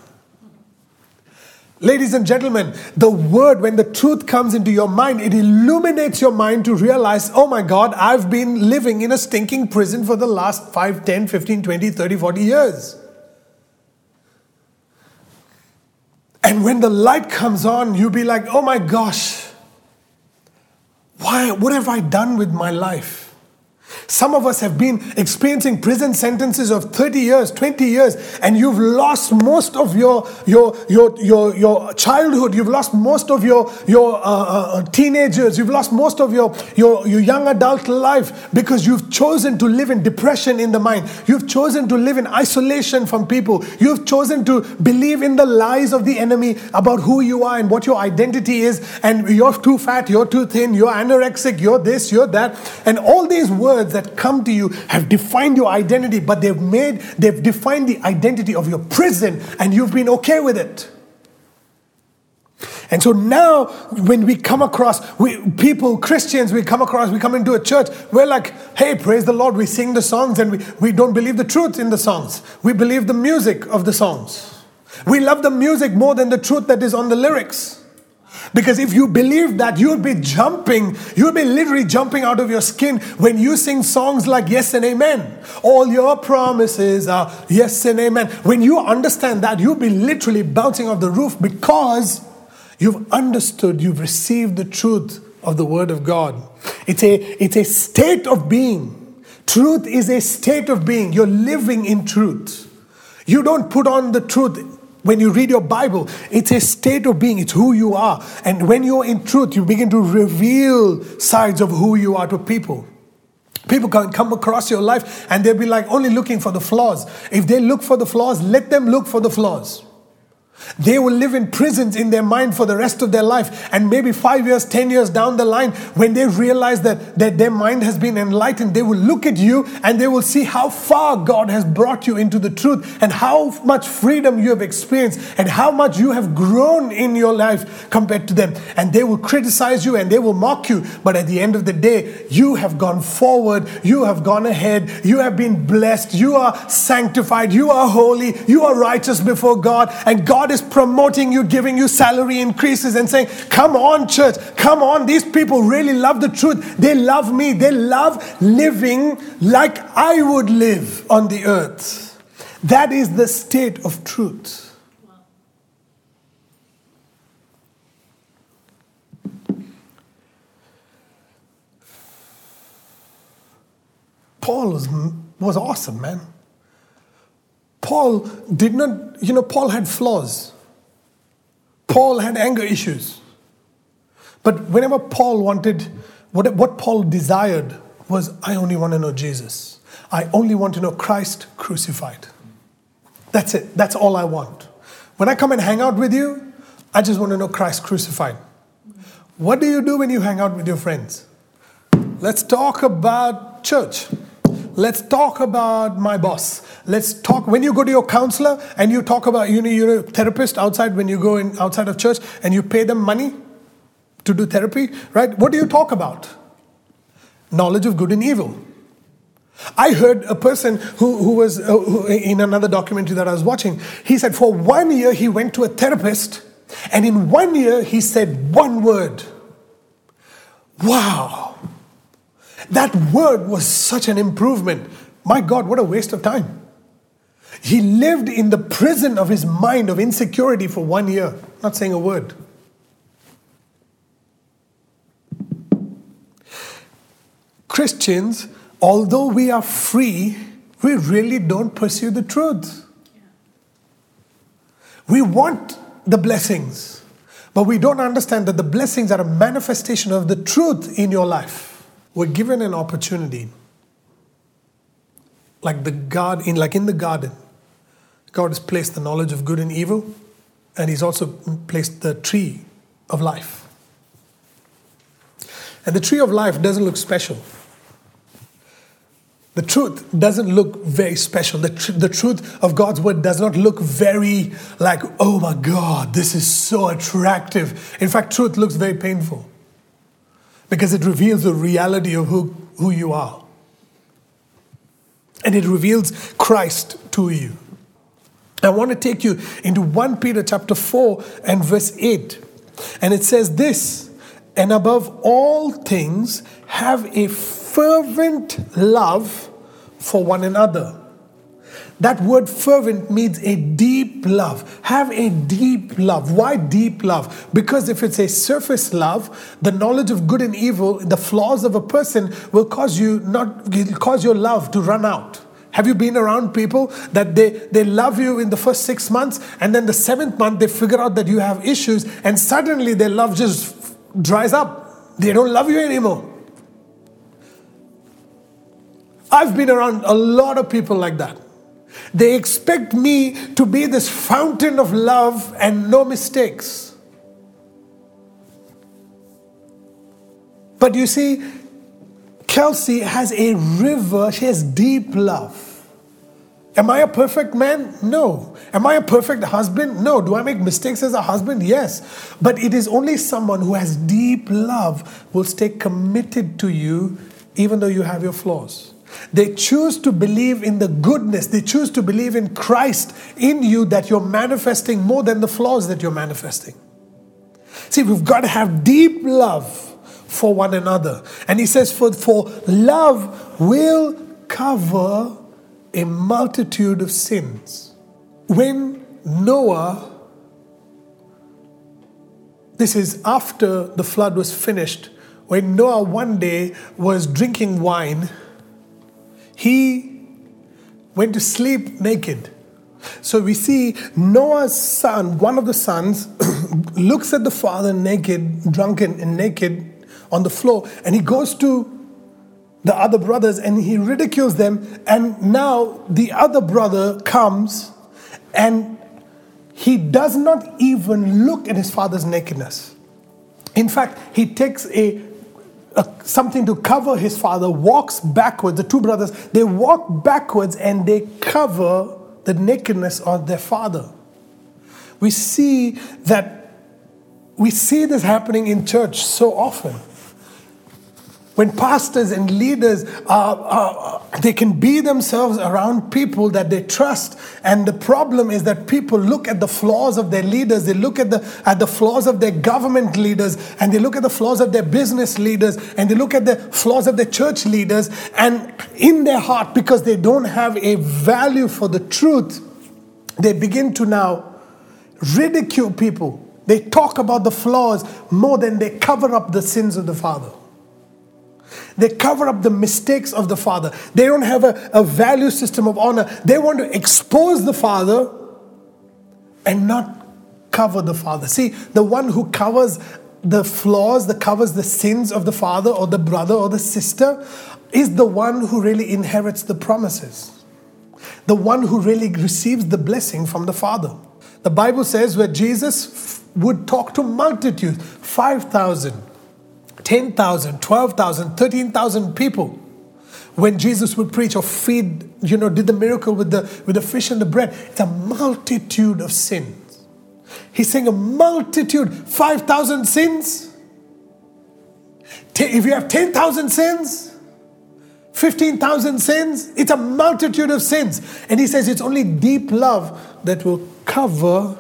Ladies and gentlemen, the word, when the truth comes into your mind, it illuminates your mind to realize, oh my God, I've been living in a stinking prison for the last 5, 10, 15, 20, 30, 40 years. And when the light comes on, you'll be like, oh my gosh, why, what have I done with my life? Some of us have been experiencing prison sentences of 30 years, 20 years, and you've lost most of your, your, your, your, your childhood. You've lost most of your, your uh, uh, uh, teenagers. You've lost most of your, your, your young adult life because you've chosen to live in depression in the mind. You've chosen to live in isolation from people. You've chosen to believe in the lies of the enemy about who you are and what your identity is. And you're too fat, you're too thin, you're anorexic, you're this, you're that. And all these words that come to you have defined your identity, but they've made, they've defined the identity of your prison, and you've been okay with it. And so now, when we come across we, people, Christians, we come across, we come into a church, we're like, hey, praise the Lord, we sing the songs and we, we don't believe the truth in the songs. We believe the music of the songs. We love the music more than the truth that is on the lyrics. Because if you believe that, you'll be jumping, you'll be literally jumping out of your skin when you sing songs like yes and amen. All your promises are yes and amen. When you understand that, you'll be literally bouncing off the roof because you've understood, you've received the truth of the Word of God. It's a, it's a state of being. Truth is a state of being. You're living in truth. You don't put on the truth when you read your Bible, it's a state of being, it's who you are. And when you're in truth, you begin to reveal sides of who you are to people. People can come across your life and they'll be like only looking for the flaws. If they look for the flaws, let them look for the flaws. They will live in prisons in their mind for the rest of their life. And maybe five years, 10 years down the line, when they realize that, that their mind has been enlightened, they will look at you and they will see how far God has brought you into the truth and how much freedom you have experienced and how much you have grown in your life compared to them. And they will criticize you and they will mock you. But at the end of the day, you have gone forward, you have gone ahead, you have been blessed, you are sanctified, you are holy, you are righteous before God, and God God is promoting you, giving you salary increases, and saying, Come on, church, come on. These people really love the truth. They love me. They love living like I would live on the earth. That is the state of truth. Paul was, was awesome, man. Paul did not, you know, Paul had flaws. Paul had anger issues. But whenever Paul wanted, what, what Paul desired was, I only want to know Jesus. I only want to know Christ crucified. That's it. That's all I want. When I come and hang out with you, I just want to know Christ crucified. What do you do when you hang out with your friends? Let's talk about church. Let's talk about my boss. Let's talk when you go to your counselor and you talk about you know you're a therapist outside when you go in outside of church and you pay them money to do therapy, right? What do you talk about? Knowledge of good and evil. I heard a person who, who was uh, who, in another documentary that I was watching. He said for one year he went to a therapist, and in one year he said one word. Wow. That word was such an improvement. My God, what a waste of time. He lived in the prison of his mind of insecurity for one year, not saying a word. Christians, although we are free, we really don't pursue the truth. We want the blessings, but we don't understand that the blessings are a manifestation of the truth in your life were given an opportunity, like the God in like in the garden, God has placed the knowledge of good and evil, and He's also placed the tree of life. And the tree of life doesn't look special. The truth doesn't look very special. The, tr- the truth of God's word does not look very like, oh my God, this is so attractive. In fact, truth looks very painful because it reveals the reality of who, who you are. And it reveals Christ to you. I want to take you into 1 Peter chapter 4 and verse 8. And it says this, and above all things, have a fervent love for one another. That word fervent means a deep love. Have a deep love. Why deep love? Because if it's a surface love, the knowledge of good and evil, the flaws of a person will cause you not cause your love to run out. Have you been around people that they, they love you in the first six months and then the seventh month they figure out that you have issues and suddenly their love just dries up? They don't love you anymore. I've been around a lot of people like that. They expect me to be this fountain of love and no mistakes. But you see, Kelsey has a river, she has deep love. Am I a perfect man? No. Am I a perfect husband? No. Do I make mistakes as a husband? Yes. But it is only someone who has deep love will stay committed to you even though you have your flaws. They choose to believe in the goodness. They choose to believe in Christ in you that you're manifesting more than the flaws that you're manifesting. See, we've got to have deep love for one another. And he says, for, for love will cover a multitude of sins. When Noah, this is after the flood was finished, when Noah one day was drinking wine he went to sleep naked. So we see Noah's son, one of the sons, looks at the father naked, drunken, and naked on the floor, and he goes to the other brothers and he ridicules them. And now the other brother comes and he does not even look at his father's nakedness. In fact, he takes a something to cover his father, walks backwards. The two brothers, they walk backwards and they cover the nakedness of their father. We see that, we see this happening in church so often. When pastors and leaders are, are, they can be themselves around people that they trust, and the problem is that people look at the flaws of their leaders, they look at the at the flaws of their government leaders, and they look at the flaws of their business leaders, and they look at the flaws of their church leaders, and in their heart, because they don't have a value for the truth, they begin to now ridicule people. They talk about the flaws more than they cover up the sins of the Father. They cover up the mistakes of the father. They don't have a, a value system of honor. They want to expose the father and not cover the father. See, the one who covers the flaws, that covers the sins of the father or the brother or the sister, is the one who really inherits the promises. The one who really receives the blessing from the Father. The Bible says where Jesus would talk to multitudes, 5,000, 10,000, 12,000, 13,000 people when Jesus would preach or feed, you know, did the miracle with the, with the fish and the bread. It's a multitude of sins. He's saying a multitude, 5,000 sins. If you have 10,000 sins, 15,000 sins, it's a multitude of sins. And he says it's only deep love that will cover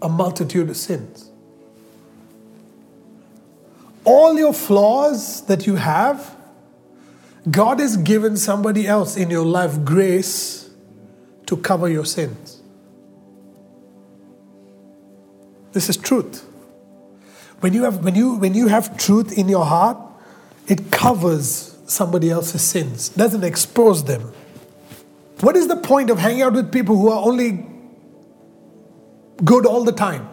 a multitude of sins all your flaws that you have, God has given somebody else in your life grace to cover your sins. This is truth. When you have, when you, when you have truth in your heart, it covers somebody else's sins, doesn't expose them. What is the point of hanging out with people who are only good all the time?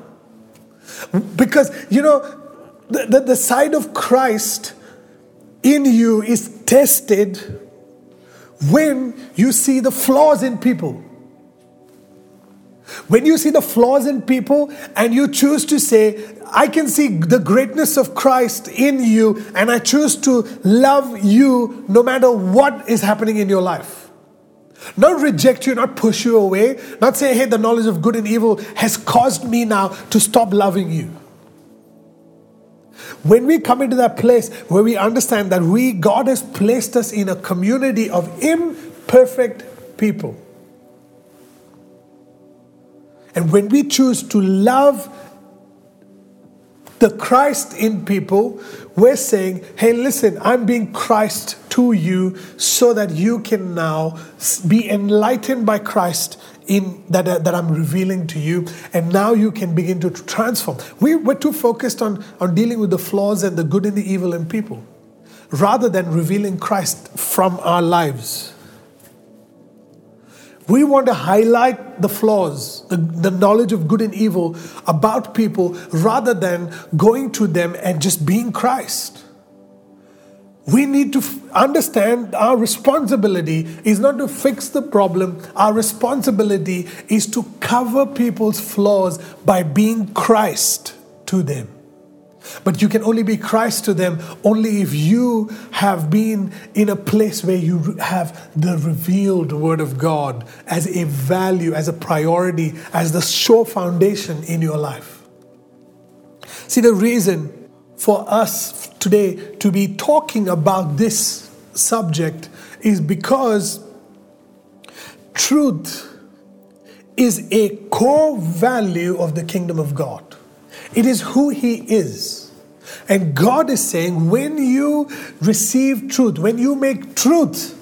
Because, you know, the, the, the side of Christ in you is tested when you see the flaws in people. When you see the flaws in people and you choose to say, I can see the greatness of Christ in you, and I choose to love you no matter what is happening in your life. Not reject you, not push you away, not say, hey, the knowledge of good and evil has caused me now to stop loving you. When we come into that place where we understand that we, God has placed us in a community of imperfect people. And when we choose to love the Christ in people, we're saying, hey, listen, I'm being Christ to you so that you can now be enlightened by Christ in that, uh, that I'm revealing to you, and now you can begin to transform. We, we're too focused on, on dealing with the flaws and the good and the evil in people rather than revealing Christ from our lives. We want to highlight the flaws, the, the knowledge of good and evil about people rather than going to them and just being Christ. We need to f- understand our responsibility is not to fix the problem. Our responsibility is to cover people's flaws by being Christ to them. But you can only be Christ to them only if you have been in a place where you have the revealed Word of God as a value, as a priority, as the sure foundation in your life. See, the reason for us today to be talking about this subject is because truth is a core value of the kingdom of God. It is who He is. And God is saying, when you receive truth, when you make truth,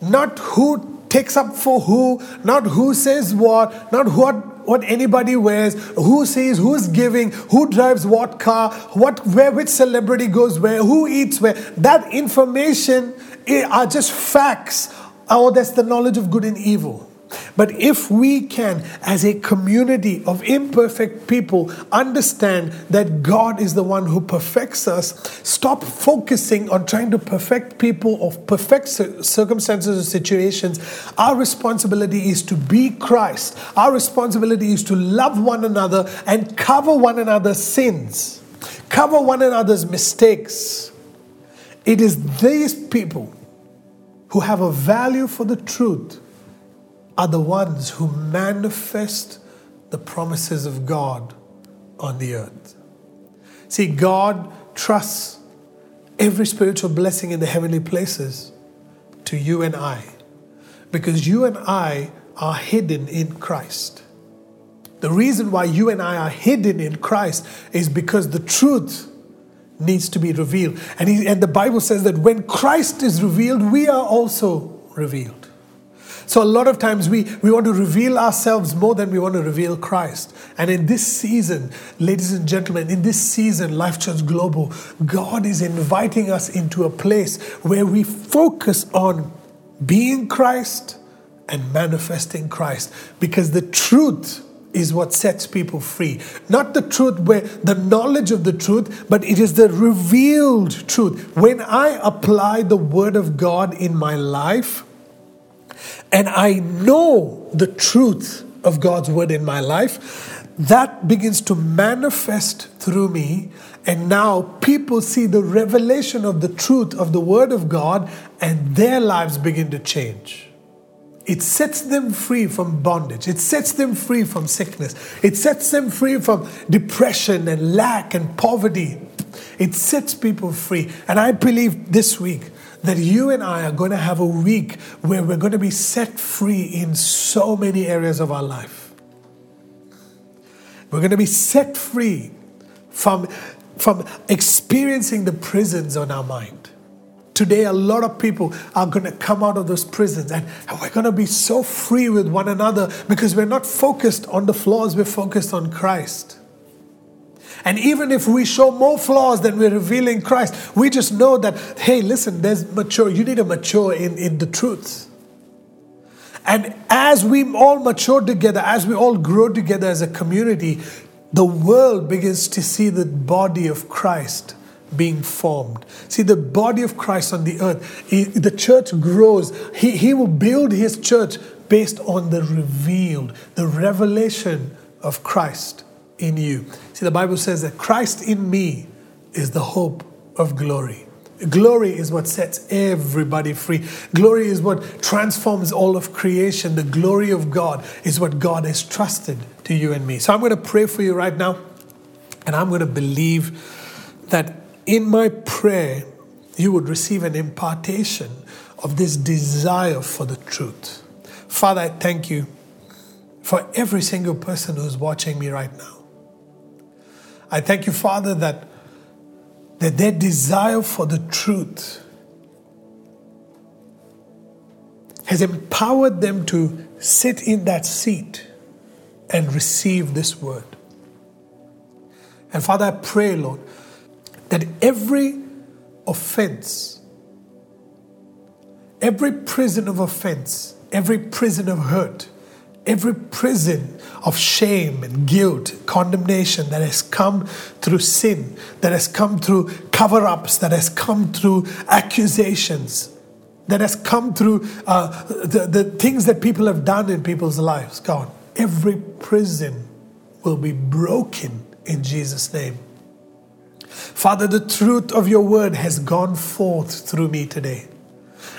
not who takes up for who, not who says what, not what what anybody wears, who says who's giving, who drives what car, what where which celebrity goes where, who eats where. That information eh, are just facts. Oh, that's the knowledge of good and evil. But if we can, as a community of imperfect people, understand that God is the one who perfects us, stop focusing on trying to perfect people of perfect circumstances or situations. Our responsibility is to be Christ. Our responsibility is to love one another and cover one another's sins, cover one another's mistakes. It is these people who have a value for the truth are the ones who manifest the promises of God on the earth. See, God trusts every spiritual blessing in the heavenly places to you and I because you and I are hidden in Christ. The reason why you and I are hidden in Christ is because the truth needs to be revealed. And, he, and the Bible says that when Christ is revealed, we are also revealed. So a lot of times we, we want to reveal ourselves more than we want to reveal Christ. And in this season, ladies and gentlemen, in this season, Life Church Global, God is inviting us into a place where we focus on being Christ and manifesting Christ. Because the truth is what sets people free. Not the truth where the knowledge of the truth, but it is the revealed truth. When I apply the word of God in my life, and I know the truth of God's word in my life, that begins to manifest through me. And now people see the revelation of the truth of the word of God, and their lives begin to change. It sets them free from bondage. It sets them free from sickness. It sets them free from depression and lack and poverty. It sets people free. And I believe this week that you and I are going to have a week where we're going to be set free in so many areas of our life. We're going to be set free from, from experiencing the prisons on our mind. Today, a lot of people are going to come out of those prisons and we're going to be so free with one another because we're not focused on the flaws, we're focused on Christ. And even if we show more flaws than we're revealing Christ, we just know that, hey, listen, there's mature, you need to mature in, in the truth. And as we all mature together, as we all grow together as a community, the world begins to see the body of Christ being formed. See, the body of Christ on the earth, he, the church grows. He, he will build his church based on the revealed, the revelation of Christ in you. See, the Bible says that Christ in me is the hope of glory. Glory is what sets everybody free. Glory is what transforms all of creation. The glory of God is what God has trusted to you and me. So I'm going to pray for you right now, and I'm going to believe that in my prayer, you would receive an impartation of this desire for the truth. Father, I thank you for every single person who's watching me right now. I thank you, Father, that, that their desire for the truth has empowered them to sit in that seat and receive this word. And Father, I pray, Lord, that every offense, every prison of offense, every prison of hurt, every prison of shame and guilt, condemnation that has come through sin, that has come through cover ups, that has come through accusations, that has come through uh, the, the things that people have done in people's lives, God, every prison will be broken in Jesus' name. Father, the truth of your word has gone forth through me today.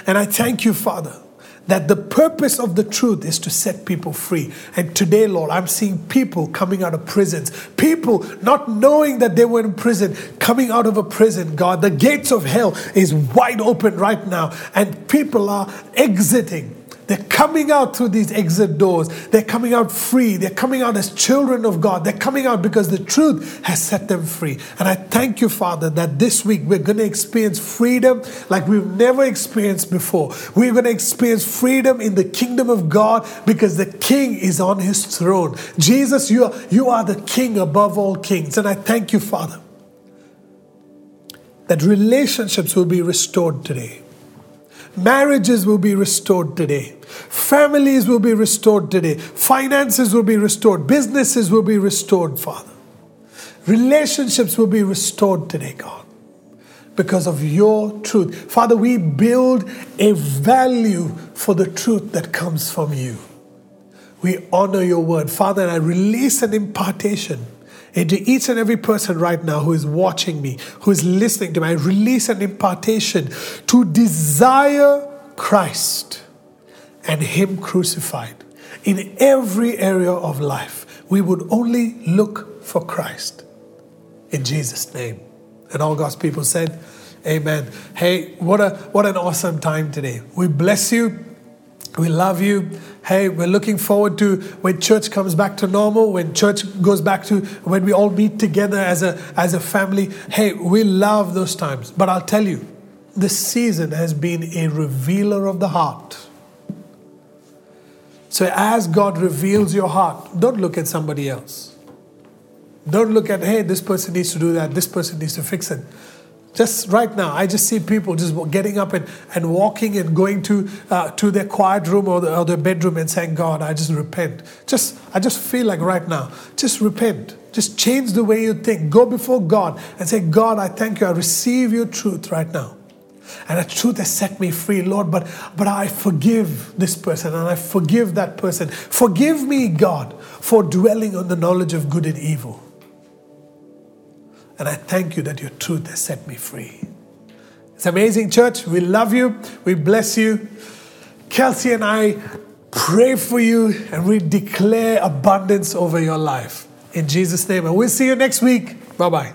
And I thank you, Father, that the purpose of the truth is to set people free. And today, Lord, I'm seeing people coming out of prisons, people not knowing that they were in prison, coming out of a prison. God, the gates of hell is wide open right now, and people are exiting they're coming out through these exit doors. They're coming out free. They're coming out as children of God. They're coming out because the truth has set them free. And I thank you, Father, that this week we're going to experience freedom like we've never experienced before. We're going to experience freedom in the kingdom of God because the King is on his throne. Jesus, you are, you are the King above all kings. And I thank you, Father, that relationships will be restored today. Marriages will be restored today. Families will be restored today. Finances will be restored. Businesses will be restored, Father. Relationships will be restored today, God, because of your truth. Father, we build a value for the truth that comes from you. We honor your word. Father, and I release an impartation Eh, into each and every person right now who is watching me, who is listening to me. I release an impartation to desire Christ and Him crucified. In every area of life, we would only look for Christ. In Jesus' name. And all God's people said, Amen. Hey, what a what an awesome time today. We bless you. We love you. Hey, we're looking forward to when church comes back to normal, when church goes back to when we all meet together as a as a family. Hey, we love those times. But I'll tell you, this season has been a revealer of the heart. So as God reveals your heart, don't look at somebody else. Don't look at, hey, this person needs to do that, this person needs to fix it. Just right now, I just see people just getting up and, and walking and going to uh, to their quiet room or, the, or their bedroom and saying, God, I just repent. Just I just feel like right now, just repent. Just change the way you think. Go before God and say, God, I thank you. I receive your truth right now. And the truth has set me free, Lord. But, but I forgive this person and I forgive that person. Forgive me, God, for dwelling on the knowledge of good and evil. And I thank you that your truth has set me free. It's amazing, church. We love you. We bless you. Kelsey and I pray for you and we declare abundance over your life. In Jesus' name. And we'll see you next week. Bye bye.